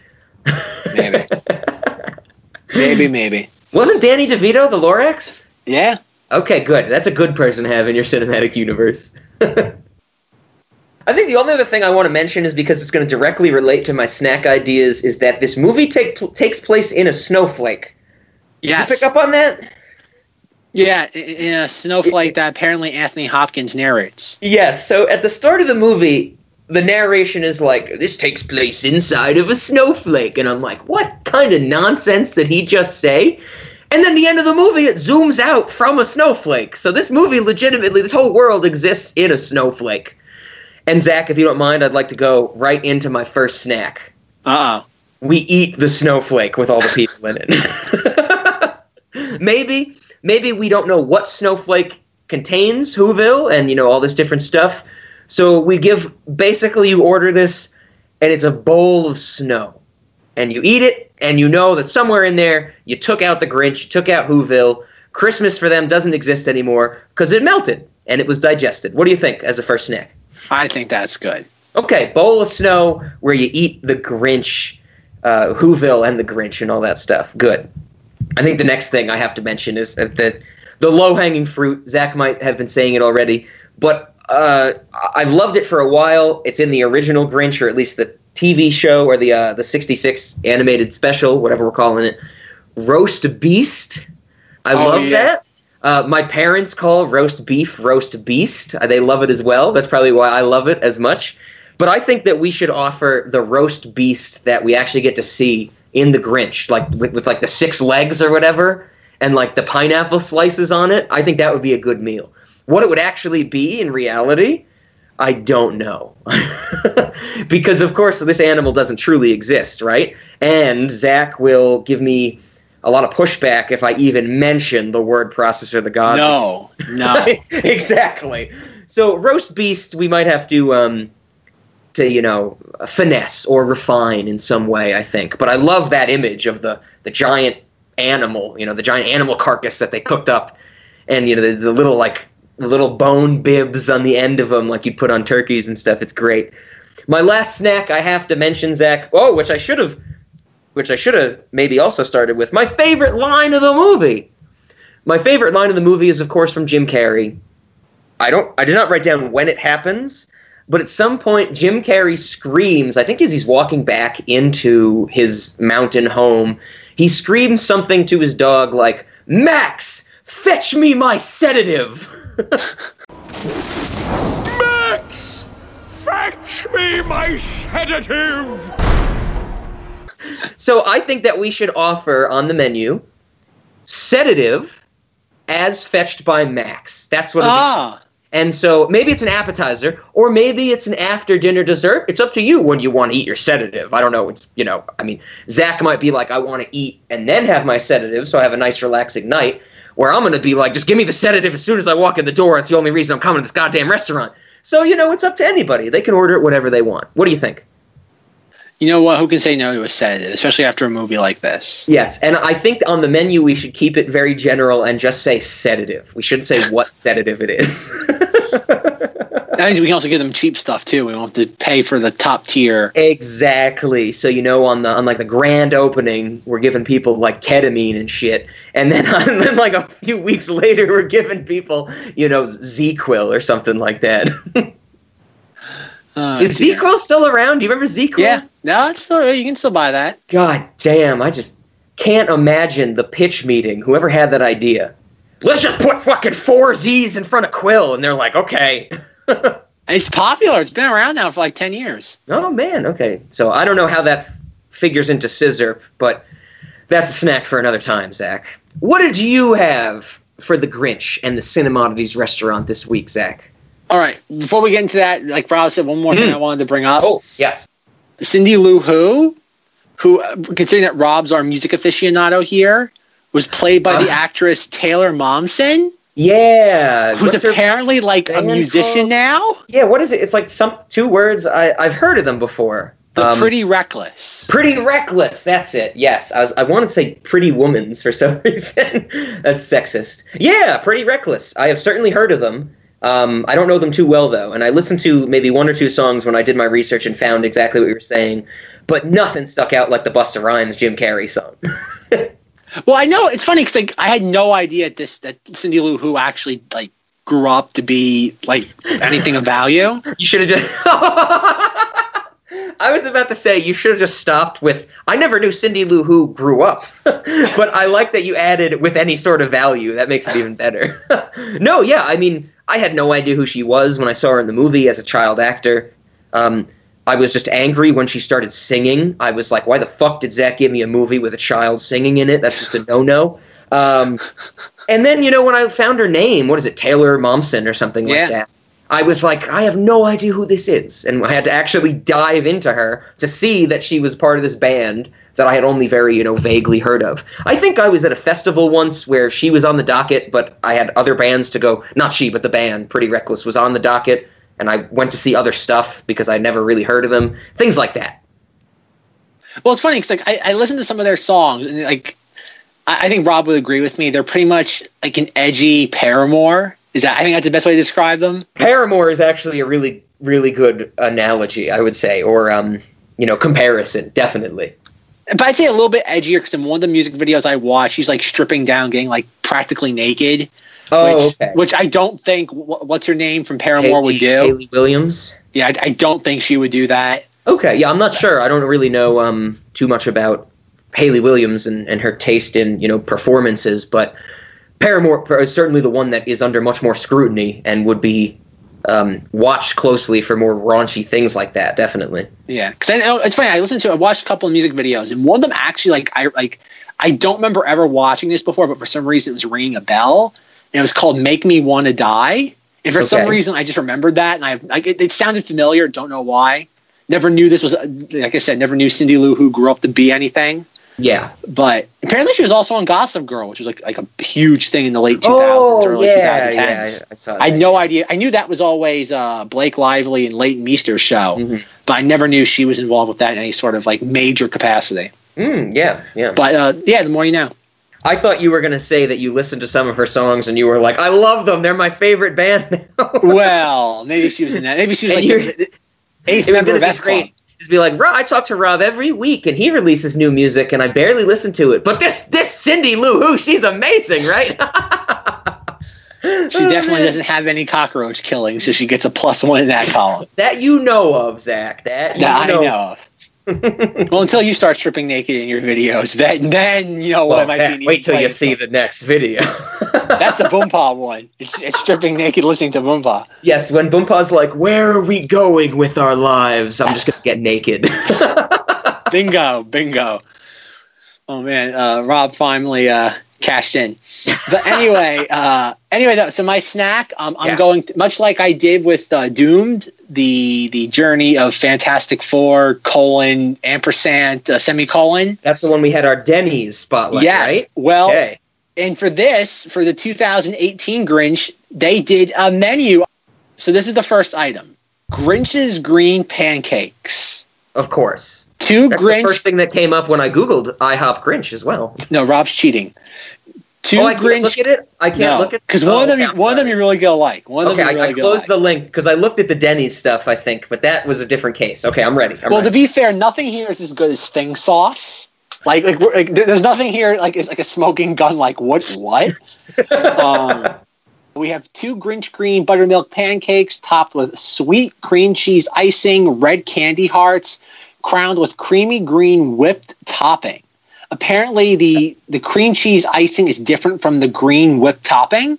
Speaker 1: Maybe. maybe, maybe.
Speaker 2: Wasn't Danny DeVito the Lorax?
Speaker 1: Yeah.
Speaker 2: Okay, good. That's a good person to have in your cinematic universe. I think the only other thing I want to mention is because it's going to directly relate to my snack ideas is that this movie take, takes place in a snowflake.
Speaker 1: Yes.
Speaker 2: You pick up on that?
Speaker 1: Yeah, in a snowflake that apparently Anthony Hopkins narrates.
Speaker 2: Yes. So at the start of the movie, the narration is like, "This takes place inside of a snowflake," and I'm like, "What kind of nonsense did he just say?" And then the end of the movie, it zooms out from a snowflake. So this movie, legitimately, this whole world exists in a snowflake. And Zach, if you don't mind, I'd like to go right into my first snack.
Speaker 1: Uh oh.
Speaker 2: We eat the snowflake with all the people in it. maybe, maybe we don't know what snowflake contains Whoville and you know all this different stuff. So we give basically you order this and it's a bowl of snow. And you eat it and you know that somewhere in there you took out the Grinch, you took out Whoville. Christmas for them doesn't exist anymore because it melted and it was digested. What do you think as a first snack?
Speaker 1: I think that's good.
Speaker 2: Okay, bowl of snow where you eat the Grinch, uh, Whoville, and the Grinch and all that stuff. Good. I think the next thing I have to mention is that the the low hanging fruit. Zach might have been saying it already, but uh, I've loved it for a while. It's in the original Grinch, or at least the TV show, or the uh, the '66 animated special, whatever we're calling it. Roast beast. I
Speaker 1: Oh,
Speaker 2: love
Speaker 1: yeah.
Speaker 2: that. Uh, my parents call roast beef roast beast. Uh, They love it as well. That's probably why I love it as much. But I think that we should offer the roast beast that we actually get to see in the Grinch, like with, with like the six legs or whatever, and like the pineapple slices on it. I think that would be a good meal. What it would actually be in reality, I don't know. because, of course, this animal doesn't truly exist, right? And Zach will give me a lot of pushback if I even mention the word processor the god.
Speaker 1: No, no.
Speaker 2: exactly. So, roast beast, we might have to. Um, to you know finesse or refine in some way i think. But i love that image of the the giant animal you know the giant animal carcass that they cooked up and you know the, the little like the little bone bibs on the end of them like you put on turkeys and stuff. It's great. My last snack i have to mention zach oh which i should have which i should have maybe also started with my favorite line of the movie. My favorite line of the movie is of course from jim carrey. I don't i did not write down when it happens but at some point, Jim Carrey screams, I think as he's walking back into his mountain home, he screams something to his dog like, Max, fetch me my sedative.
Speaker 3: Max! Fetch me my sedative!
Speaker 2: so I think that we should offer on the menu sedative as fetched by Max. That's what it is.
Speaker 1: ah,
Speaker 2: And so maybe it's an appetizer, or maybe it's an after dinner dessert. It's up to you when you want to eat your sedative. I don't know. It's, you know, I mean, Zach might be like, I want to eat and then have my sedative, so I have a nice, relaxing night. Where I'm going to be like, just give me the sedative as soon as I walk in the door. It's the only reason I'm coming to this goddamn restaurant. So, you know, it's up to anybody. They can order it whatever they want. What do you think?
Speaker 1: You know what? Who can say no to a sedative, especially after a movie like this?
Speaker 2: Yes, and I think on the menu we should keep it very general and just say sedative. We shouldn't say what sedative it is.
Speaker 1: That means we can also give them cheap stuff too. We won't have to pay for the top tier.
Speaker 2: Exactly. So you know, on the on like the grand opening, we're giving people like ketamine and shit, and then and then like a few weeks later, we're giving people you know ZzzQuil or something like that.
Speaker 1: Uh,
Speaker 2: Is ZzzQuil still around? Do you remember ZzzQuil?
Speaker 1: Yeah, no, it's still you can still buy that.
Speaker 2: God damn! I just can't imagine the pitch meeting. Whoever had that idea. Let's just put fucking four Z's in front of Quill, and they're like, okay.
Speaker 1: It's popular. It's been around now for like ten years.
Speaker 2: Oh man, okay. So I don't know how that figures into scissor, but that's a snack for another time, Zach. What did you have for the Grinch and the Cinemodities restaurant this week, Zach?
Speaker 1: All right, before we get into that, like Rob said, one more thing
Speaker 2: Mm.
Speaker 1: I wanted to bring up.
Speaker 2: Oh, yes.
Speaker 1: Cindy Lou Who, who, uh, considering that Rob's our music aficionado here, was played by the
Speaker 2: Uh.
Speaker 1: actress Taylor Momsen,
Speaker 2: Yeah.
Speaker 1: who's
Speaker 2: what's
Speaker 1: apparently like a musician
Speaker 2: called?
Speaker 1: now.
Speaker 2: yeah, what is it? It's like some two words. I, I've heard of them before.
Speaker 1: The
Speaker 2: Um,
Speaker 1: Pretty Reckless.
Speaker 2: Pretty reckless. That's it. Yes, I was. I wanted to say pretty woman's for some reason. that's sexist. Yeah, pretty reckless. I have certainly heard of them. Um, I don't know them too well though, and I listened to maybe one or two songs when I did my research and found exactly what you were saying, but nothing stuck out like the Busta Rhymes Jim Carrey song.
Speaker 1: Well, I know it's funny because like I had no idea this that Cindy Lou Who actually like grew up to be like anything of value.
Speaker 2: You should have just. I was about to say you should have just stopped with. I never knew Cindy Lou Who grew up, but I like that you added with any sort of value. That makes it even better. no, yeah, I mean, I had no idea who she was when I saw her in the movie as a child actor. Um, I was just angry when she started singing. I was like, why the fuck did Zach give me a movie with a child singing in it? That's just a no no. Um, and then, you know, when I found her name, what is it, Taylor Momsen or something
Speaker 1: Yeah.
Speaker 2: like that? I was like, I have no idea who this is. And I had to actually dive into her to see that she was part of this band that I had only very, you know, vaguely heard of. I think I was at a festival once where she was on the docket, but I had other bands to go. Not she, but the band, Pretty Reckless, was on the docket. And I went to see other stuff because I never really heard of them. Things like that.
Speaker 1: Well, it's funny because like I, I listened to some of their songs and like I, I think Rob would agree with me. They're pretty much like an edgy Paramore. Is that I think that's the best way to describe them.
Speaker 2: Paramore is actually a really, really good analogy, I would say, or, um, you know, comparison, definitely.
Speaker 1: But I'd say a little bit edgier because in one of the music videos I watched, she's like stripping down, getting like practically naked.
Speaker 2: Oh,
Speaker 1: which,
Speaker 2: okay.
Speaker 1: which I don't think what's her name from Paramore would do.
Speaker 2: Hayley Williams.
Speaker 1: Yeah, I, I don't think she would do that.
Speaker 2: Okay, yeah, I'm not sure. I don't really know um, too much about Hayley Williams and, and her taste in you know performances, but Paramore is certainly the one that is under much more scrutiny and would be um, watched closely for more raunchy things like that. Definitely.
Speaker 1: Yeah, because I know it's funny. I listened to, I watched a couple of music videos, and one of them actually, like, I like, I don't remember ever watching this before, but for some reason it was ringing a bell. And it was called "Make Me Want to Die," and for some reason I just remembered that, and I like it, it sounded familiar. Don't know why. Never knew this was like I said. Never knew Cindy Lou who grew up to be anything.
Speaker 2: Yeah.
Speaker 1: But apparently she was also on Gossip Girl, which was like like a huge thing in the late 2000s, early
Speaker 2: Oh, yeah,
Speaker 1: 2010s.
Speaker 2: yeah. I, I saw that.
Speaker 1: I had no idea. I knew that was always uh, Blake Lively and Leighton Meester's show,
Speaker 2: Mhm.
Speaker 1: but I never knew she was involved with that in any sort of like major capacity.
Speaker 2: Mm, yeah, yeah.
Speaker 1: But uh, yeah, the more you know.
Speaker 2: I thought you were going to say that you listened to some of her songs and you were like, I love them. They're my favorite band now.
Speaker 1: Well, maybe she was in that. Maybe she was
Speaker 2: And
Speaker 1: like the, the eighth member of S Club.
Speaker 2: Just be like, Rob, I talk to Rob every week and he releases new music and I barely listen to it. But this this Cindy Lou Who, she's amazing, right?
Speaker 1: She oh, definitely doesn't have any cockroach killing, so she gets a plus one in that column.
Speaker 2: That you know of, Zach. That you
Speaker 1: That I
Speaker 2: know.
Speaker 1: know of. well, until you start stripping naked in your videos, then then you know what I might be.
Speaker 2: wait till you see the next video.
Speaker 1: That's the Boompa one. It's it's stripping naked, listening to Boompa.
Speaker 2: yes, when Boompa's like, "Where are we going with our lives?" I'm just gonna get naked.
Speaker 1: bingo, bingo. Oh man, uh, Rob finally uh, cashed in. But anyway, uh, anyway, though, so my snack, um, I'm
Speaker 2: Yes.
Speaker 1: going much like I did with uh, Doomed, the the journey of Fantastic Four colon ampersand uh, semicolon.
Speaker 2: That's the one we had our Denny's spotlight,
Speaker 1: yes.
Speaker 2: right?
Speaker 1: Well,
Speaker 2: Okay.
Speaker 1: and for this, for the 2018 Grinch, they did a menu. So this is the first item: Grinch's green pancakes.
Speaker 2: Of course.
Speaker 1: Two
Speaker 2: That's
Speaker 1: Grinch.
Speaker 2: the first thing that came up when I googled IHOP Grinch as well.
Speaker 1: no, Rob's cheating. Two
Speaker 2: oh, I
Speaker 1: Grinch.
Speaker 2: look at it. I can't
Speaker 1: no,
Speaker 2: look at it.
Speaker 1: because
Speaker 2: oh,
Speaker 1: one of them, you,
Speaker 2: I'm
Speaker 1: one of them you really gonna like. One of
Speaker 2: Okay,
Speaker 1: them you
Speaker 2: I,
Speaker 1: really
Speaker 2: I closed
Speaker 1: like.
Speaker 2: the link because I looked at the Denny's stuff. I think, but that was a different case. Okay, I'm ready. I'm
Speaker 1: well, to be fair, nothing here is as good as Thing Sauce. Like, like, like there's nothing here like it's like a smoking gun. Like what? What? um, we have two Grinch green buttermilk pancakes topped with sweet cream cheese icing, red candy hearts, crowned with creamy green whipped topping. Apparently, the the cream cheese icing is different from the green whipped topping.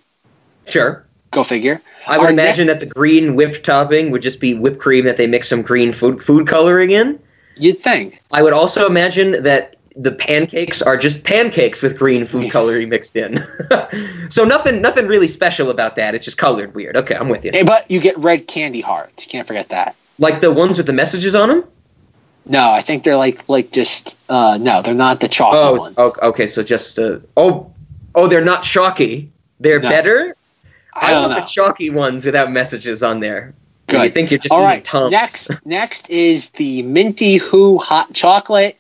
Speaker 2: sure.
Speaker 1: Go figure.
Speaker 2: I would
Speaker 1: Our
Speaker 2: imagine that the green whipped topping would just be whipped cream that they mix some green food food coloring in.
Speaker 1: You'd think.
Speaker 2: I would also imagine that the pancakes are just pancakes with green food coloring mixed in. so nothing nothing really special about that. It's just colored weird. Okay, I'm with you.
Speaker 1: Eh, But you get red candy hearts. You can't forget that.
Speaker 2: Like the ones with the messages on them?
Speaker 1: No, I think they're like like just uh no, they're not the chocolate
Speaker 2: Oh,
Speaker 1: ones.
Speaker 2: o- okay. So just uh, oh, oh, they're not chalky. They're
Speaker 1: No.
Speaker 2: better.
Speaker 1: I don't
Speaker 2: want
Speaker 1: know.
Speaker 2: the chalky ones without messages on there.
Speaker 1: Good.
Speaker 2: You think you're just
Speaker 1: All right.
Speaker 2: Tums.
Speaker 1: Next next is the minty who hot chocolate.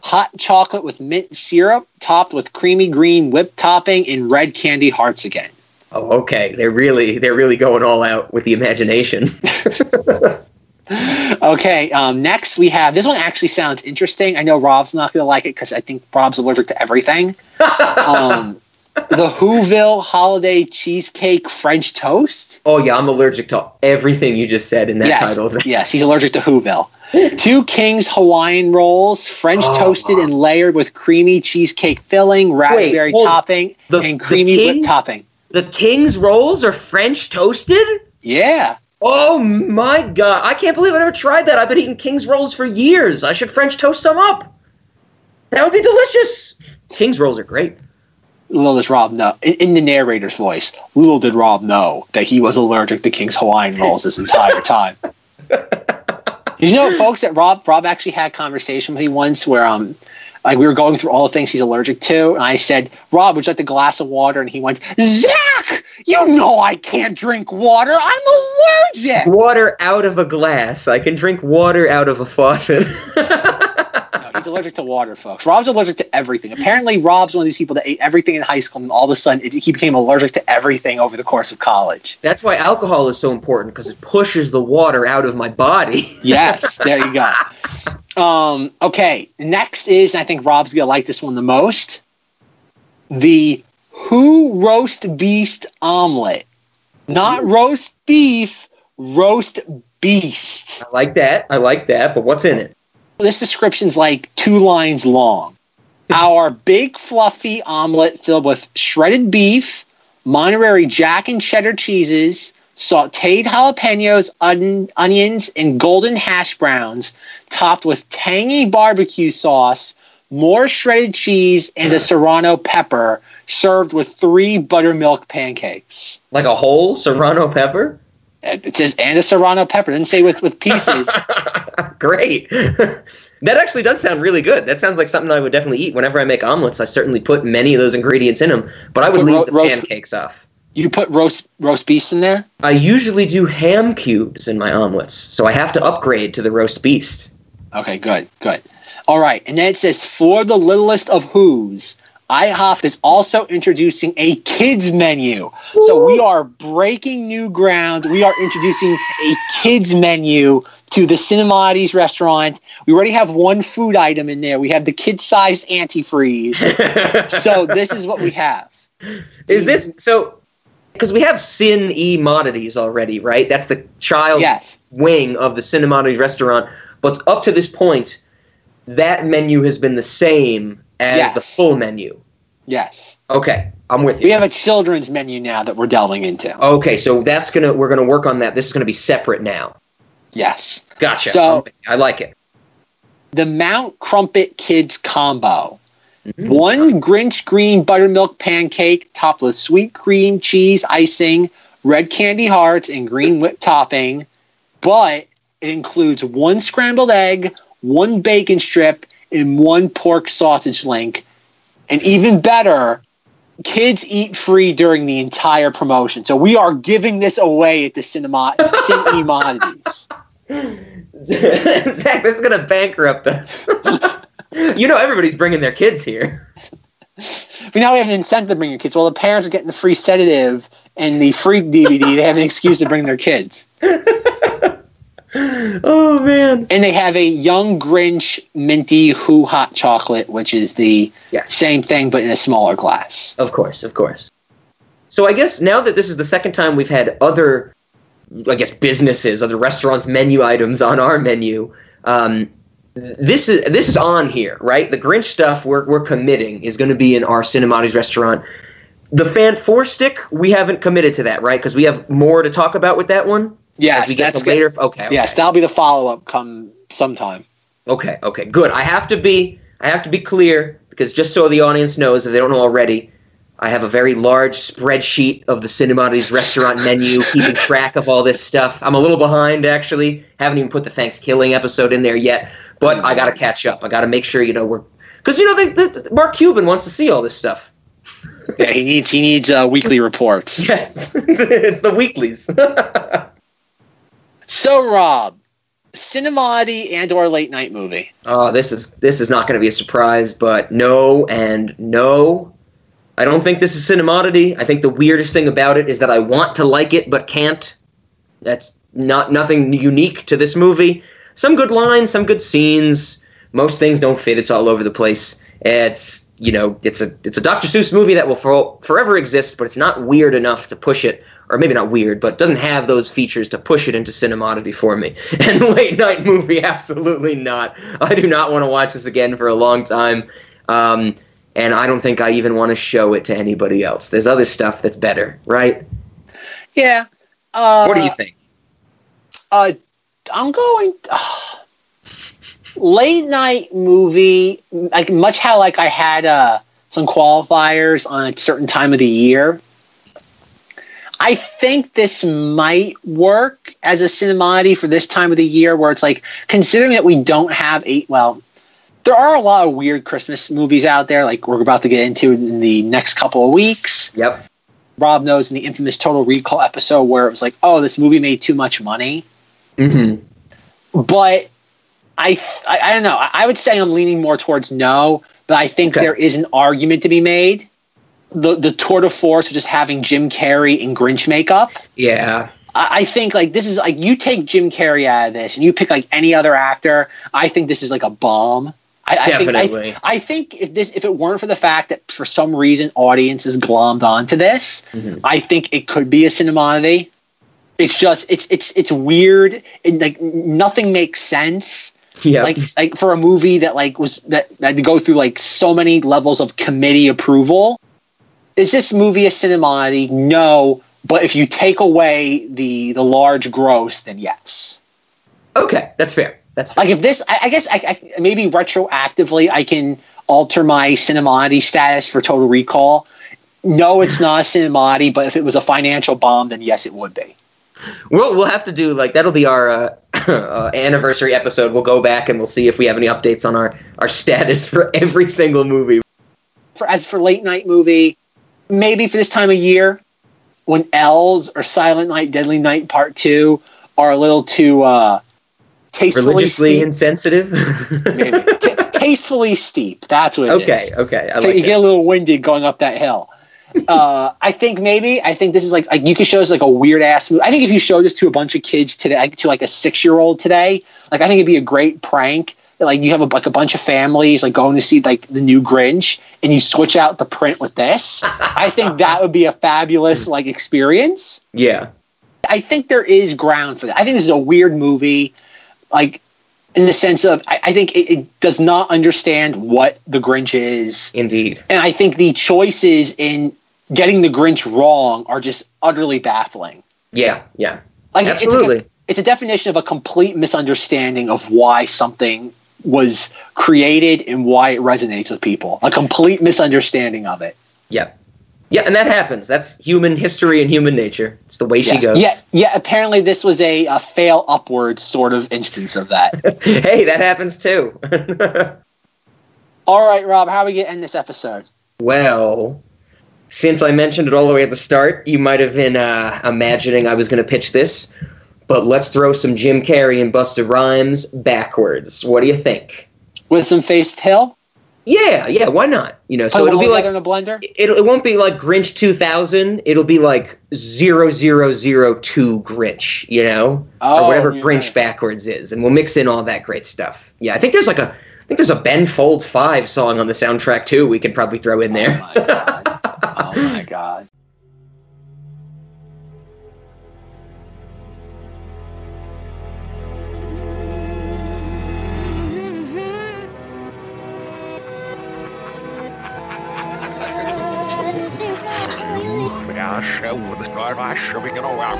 Speaker 1: Hot chocolate with mint syrup topped with creamy green whipped topping and red candy hearts again.
Speaker 2: Oh, okay. They're really they're really going all out with the imagination.
Speaker 1: Okay, um, next we have this one actually sounds interesting. I know Rob's not going to like it because I think Rob's allergic to everything. um, the Whoville holiday cheesecake French toast.
Speaker 2: oh yeah, I'm allergic to everything you just said in that
Speaker 1: yes,
Speaker 2: title.
Speaker 1: yes, he's allergic to Whoville. Two King's Hawaiian rolls, French
Speaker 2: Oh.
Speaker 1: toasted and layered with creamy cheesecake filling, raspberry
Speaker 2: hold-
Speaker 1: topping,
Speaker 2: the-
Speaker 1: and creamy whipped topping.
Speaker 2: The King's rolls are French toasted.
Speaker 1: Yeah,
Speaker 2: Oh my god! I can't believe I never tried that. I've been eating King's rolls for years. I should French toast some up. That would be delicious. King's rolls are great.
Speaker 1: little does Rob know. In, the narrator's voice, little did Rob know that he was allergic to King's Hawaiian rolls this entire time. you know, folks, that Rob Rob actually had a conversation with me once where um like we were going through all the things he's allergic to, and I said, Rob, would you like a glass of water? And he went, Zach, you know I can't drink water. I'm allergic.
Speaker 2: Water out of a glass. I can drink water out of a faucet.
Speaker 1: No, he's allergic to water, folks. Rob's allergic to everything. Apparently, Rob's one of these people that ate everything in high school, and all of a sudden, it, he became allergic to everything over the course of college.
Speaker 2: That's why alcohol is so important because it pushes the water out of my body.
Speaker 1: Yes, there you go. Um, okay, next is, and I think Rob's gonna like this one the most. The Who Roast Beast Omelet. Not roast beef, roast beast.
Speaker 2: I like that. I like that. But what's in it?
Speaker 1: This description's like two lines long. our big fluffy omelet filled with shredded beef, Monterey Jack and cheddar cheeses, sauteed jalapenos, on- onions, and golden hash browns, topped with tangy barbecue sauce, more shredded cheese, and a serrano pepper, served with three buttermilk pancakes.
Speaker 2: Like a whole serrano pepper?
Speaker 1: Uh, it says and a serrano pepper. It Didn't say with with pieces.
Speaker 2: Great. that actually does sound really good. That sounds like something I would definitely eat. Whenever I make omelets, I certainly put many of those ingredients in them, but I would leave the
Speaker 1: roast-
Speaker 2: pancakes off.
Speaker 1: you put roast roast beef in there.
Speaker 2: I usually do ham cubes in my omelets, so I have to upgrade to the roast beast.
Speaker 1: Okay, good, good. All right, and then it says for the littlest of who's. IHOP is also introducing a kids menu. So we are breaking new ground. We are introducing a kids menu to the Cinemati's restaurant. We already have one food item in there. We have the kid-sized antifreeze. so this is what we have.
Speaker 2: Is this so? Because we have Sin E Modities already, right? That's the child
Speaker 1: Yes.
Speaker 2: wing of the Cinemati's restaurant. But up to this point, that menu has been the same as
Speaker 1: Yes.
Speaker 2: the full menu.
Speaker 1: Yes.
Speaker 2: Okay, I'm with you.
Speaker 1: We have a children's menu now that we're delving into.
Speaker 2: Okay, so that's gonna we're gonna work on that. This is gonna be separate now.
Speaker 1: Yes.
Speaker 2: Gotcha.
Speaker 1: So-
Speaker 2: I like it.
Speaker 1: the Mount Crumpet Kids combo. Mm-hmm. One Grinch green buttermilk pancake topped with sweet cream cheese icing, red candy hearts, and green whipped topping. But it includes one scrambled egg, one bacon strip, and one pork sausage link. And even better, kids eat free during the entire promotion. So we are giving this away at the cinema Cine
Speaker 2: Zach, this is gonna bankrupt us. you know everybody's bringing their kids here.
Speaker 1: But now we have an incentive to bring your kids. Well, the parents are getting the free sedative and the free DVD. They have an excuse to bring their kids.
Speaker 2: Oh man.
Speaker 1: And they have a Young Grinch Minty Who Hot Chocolate, which is the
Speaker 2: Yes.
Speaker 1: same thing but in a smaller glass.
Speaker 2: Of course, of course. So I guess now that this is the second time we've had other, I guess businesses, other restaurants' menu items on our menu, um, this is this is on here, right? The Grinch stuff we're we're committing is going to be in our Cinemati's restaurant. The Fan Four Stick, we haven't committed to that, right? Because we have more to talk about with that one.
Speaker 1: Yes,
Speaker 2: we get
Speaker 1: that's
Speaker 2: to
Speaker 1: good.
Speaker 2: later. Okay, okay.
Speaker 1: Yes, that'll be the follow up come sometime.
Speaker 2: Okay, okay, good. I have to be I have to be clear because just so the audience knows if they don't know already, I have a very large spreadsheet of the Cinemati's restaurant menu, keeping track of all this stuff. I'm a little behind actually. Haven't even put the Thanksgiving episode in there yet, but I got to catch up. I got to make sure you know we're because you know they, they, Mark Cuban wants to see all this stuff.
Speaker 1: Yeah, he needs he needs uh, weekly reports.
Speaker 2: Yes, it's the weeklies.
Speaker 1: So Rob, Cinemati and or late night movie.
Speaker 2: Oh, this is this is not going to be a surprise, but no and no. I don't think this is cinematity. I think the weirdest thing about it is that I want to like it but can't. That's not nothing unique to this movie. Some good lines, some good scenes. Most things don't fit. It's all over the place. It's you know, it's a it's a Dr. Seuss movie that will for, forever exist, but it's not weird enough to push it, or maybe not weird, but doesn't have those features to push it into cinematity for me. And late night movie, absolutely not. I do not want to watch this again for a long time. Um, and I don't think I even want to show it to anybody else. There's other stuff that's better, right?
Speaker 1: Yeah. Uh,
Speaker 2: what do you think?
Speaker 1: Uh, I'm going late night movie, like much how like I had uh, some qualifiers on a certain time of the year. I think this might work as a cinemati for this time of the year, where it's like considering that we don't have eight. Well, there are a lot of weird Christmas movies out there, like we're about to get into in the next couple of weeks.
Speaker 2: Yep.
Speaker 1: Rob knows in the infamous Total Recall episode where it was like, oh, this movie made too much money.
Speaker 2: Mm-hmm.
Speaker 1: But I, I, I don't know. I, I would say I'm leaning more towards no, but I think
Speaker 2: Okay.
Speaker 1: there is an argument to be made. The the tour de force of just having Jim Carrey in Grinch makeup.
Speaker 2: Yeah.
Speaker 1: I, I think like this is like you take Jim Carrey out of this and you pick like any other actor. I think this is like a bomb. I, I think
Speaker 2: Definitely.
Speaker 1: I, I think if this if it weren't for the fact that for some reason audiences glommed onto this,
Speaker 2: Mhm.
Speaker 1: I think it could be a cinematity. It's just it's it's it's weird and like nothing makes sense.
Speaker 2: Yeah.
Speaker 1: Like like for a movie that like was that, that had to go through like so many levels of committee approval. Is this movie a cinemati? No. But if you take away the the large gross, then yes.
Speaker 2: Okay, that's fair. That's fair.
Speaker 1: Like if this, I, I guess I, I, maybe retroactively I can alter my cinemati status for Total Recall. No, it's not a cinemati, but if it was a financial bomb, then yes, it would be.
Speaker 2: We'll we'll have to do like that'll be our uh, uh, anniversary episode. We'll go back and we'll see if we have any updates on our our status for every single movie.
Speaker 1: For as for late night movie, maybe for this time of year, when L's or Silent Night, Deadly Night Part Two are a little too uh, tastefully
Speaker 2: Religiously
Speaker 1: steep.
Speaker 2: insensitive.
Speaker 1: T- tastefully steep. That's what it is.
Speaker 2: okay, okay. I
Speaker 1: so
Speaker 2: like
Speaker 1: you
Speaker 2: that.
Speaker 1: get a little winded going up that hill. uh, I think maybe I think this is like, like you could show us like a weird ass movie. I think if you show this to a bunch of kids today, like, to like a six year old today, like I think it'd be a great prank. Like you have a, like a bunch of families like going to see like the new Grinch, and you switch out the print with this. I think that would be a fabulous like experience.
Speaker 2: yeah.
Speaker 1: I think there is ground for that. I think this is a weird movie, like in the sense of I, I think it, it does not understand what the Grinch is,
Speaker 2: Indeed.
Speaker 1: and I think the choices in getting the Grinch wrong are just utterly baffling.
Speaker 2: Yeah, yeah.
Speaker 1: Like it's
Speaker 2: Absolutely.
Speaker 1: it's a definition of a complete misunderstanding of why something was created and why it resonates with people. A complete misunderstanding of it.
Speaker 2: Yeah. Yeah, and that happens. That's human history and human nature. It's the way she goes.
Speaker 1: Yeah, yeah. Apparently, this was a, a fail upwards sort of instance of that.
Speaker 2: hey, that happens too.
Speaker 1: All right, Rob, how are we going to end this episode?
Speaker 2: well, since I mentioned it all the way at the start, you might have been uh, imagining I was going to pitch this, but let's throw some Jim Carrey and Busta Rhymes backwards. What do you think?
Speaker 1: With some Faith Hill?
Speaker 2: Yeah, yeah, why not? You know, so
Speaker 1: oh, it
Speaker 2: it'll be like
Speaker 1: in a blender?
Speaker 2: it, it won't be like Grinch 2000. It'll be like 0002 Grinch, you know?
Speaker 1: Oh,
Speaker 2: or whatever. Grinch backwards is. And we'll mix in all that great stuff. Yeah, I think there's like a I think there's a Ben Folds 5 song on the soundtrack too we could probably throw in oh there.
Speaker 1: Oh, my God. oh, my God.
Speaker 8: Russia with Russia we can all out.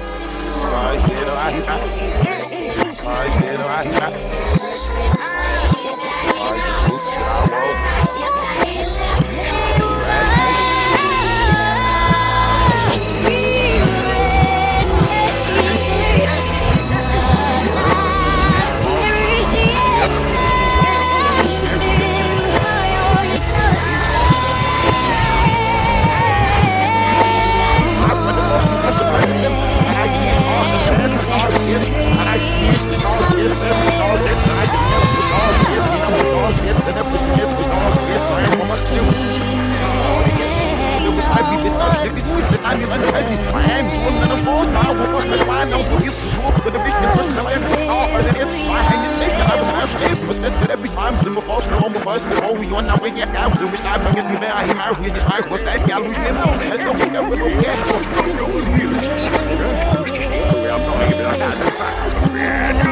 Speaker 8: ambulance ready. My arms running a full mile with my wine nose. It's just wolf with a big potential and it's hard and it's fine. And you say I was asked, hey, was this it every time? Zimmer falls, no one was, no, we on our way, yeah, I was in which I'm gonna be married, I'm married, it's hard, was that, yeah, I lose him, I don't think I will, yeah.
Speaker 4: I'm not even, I got the facts.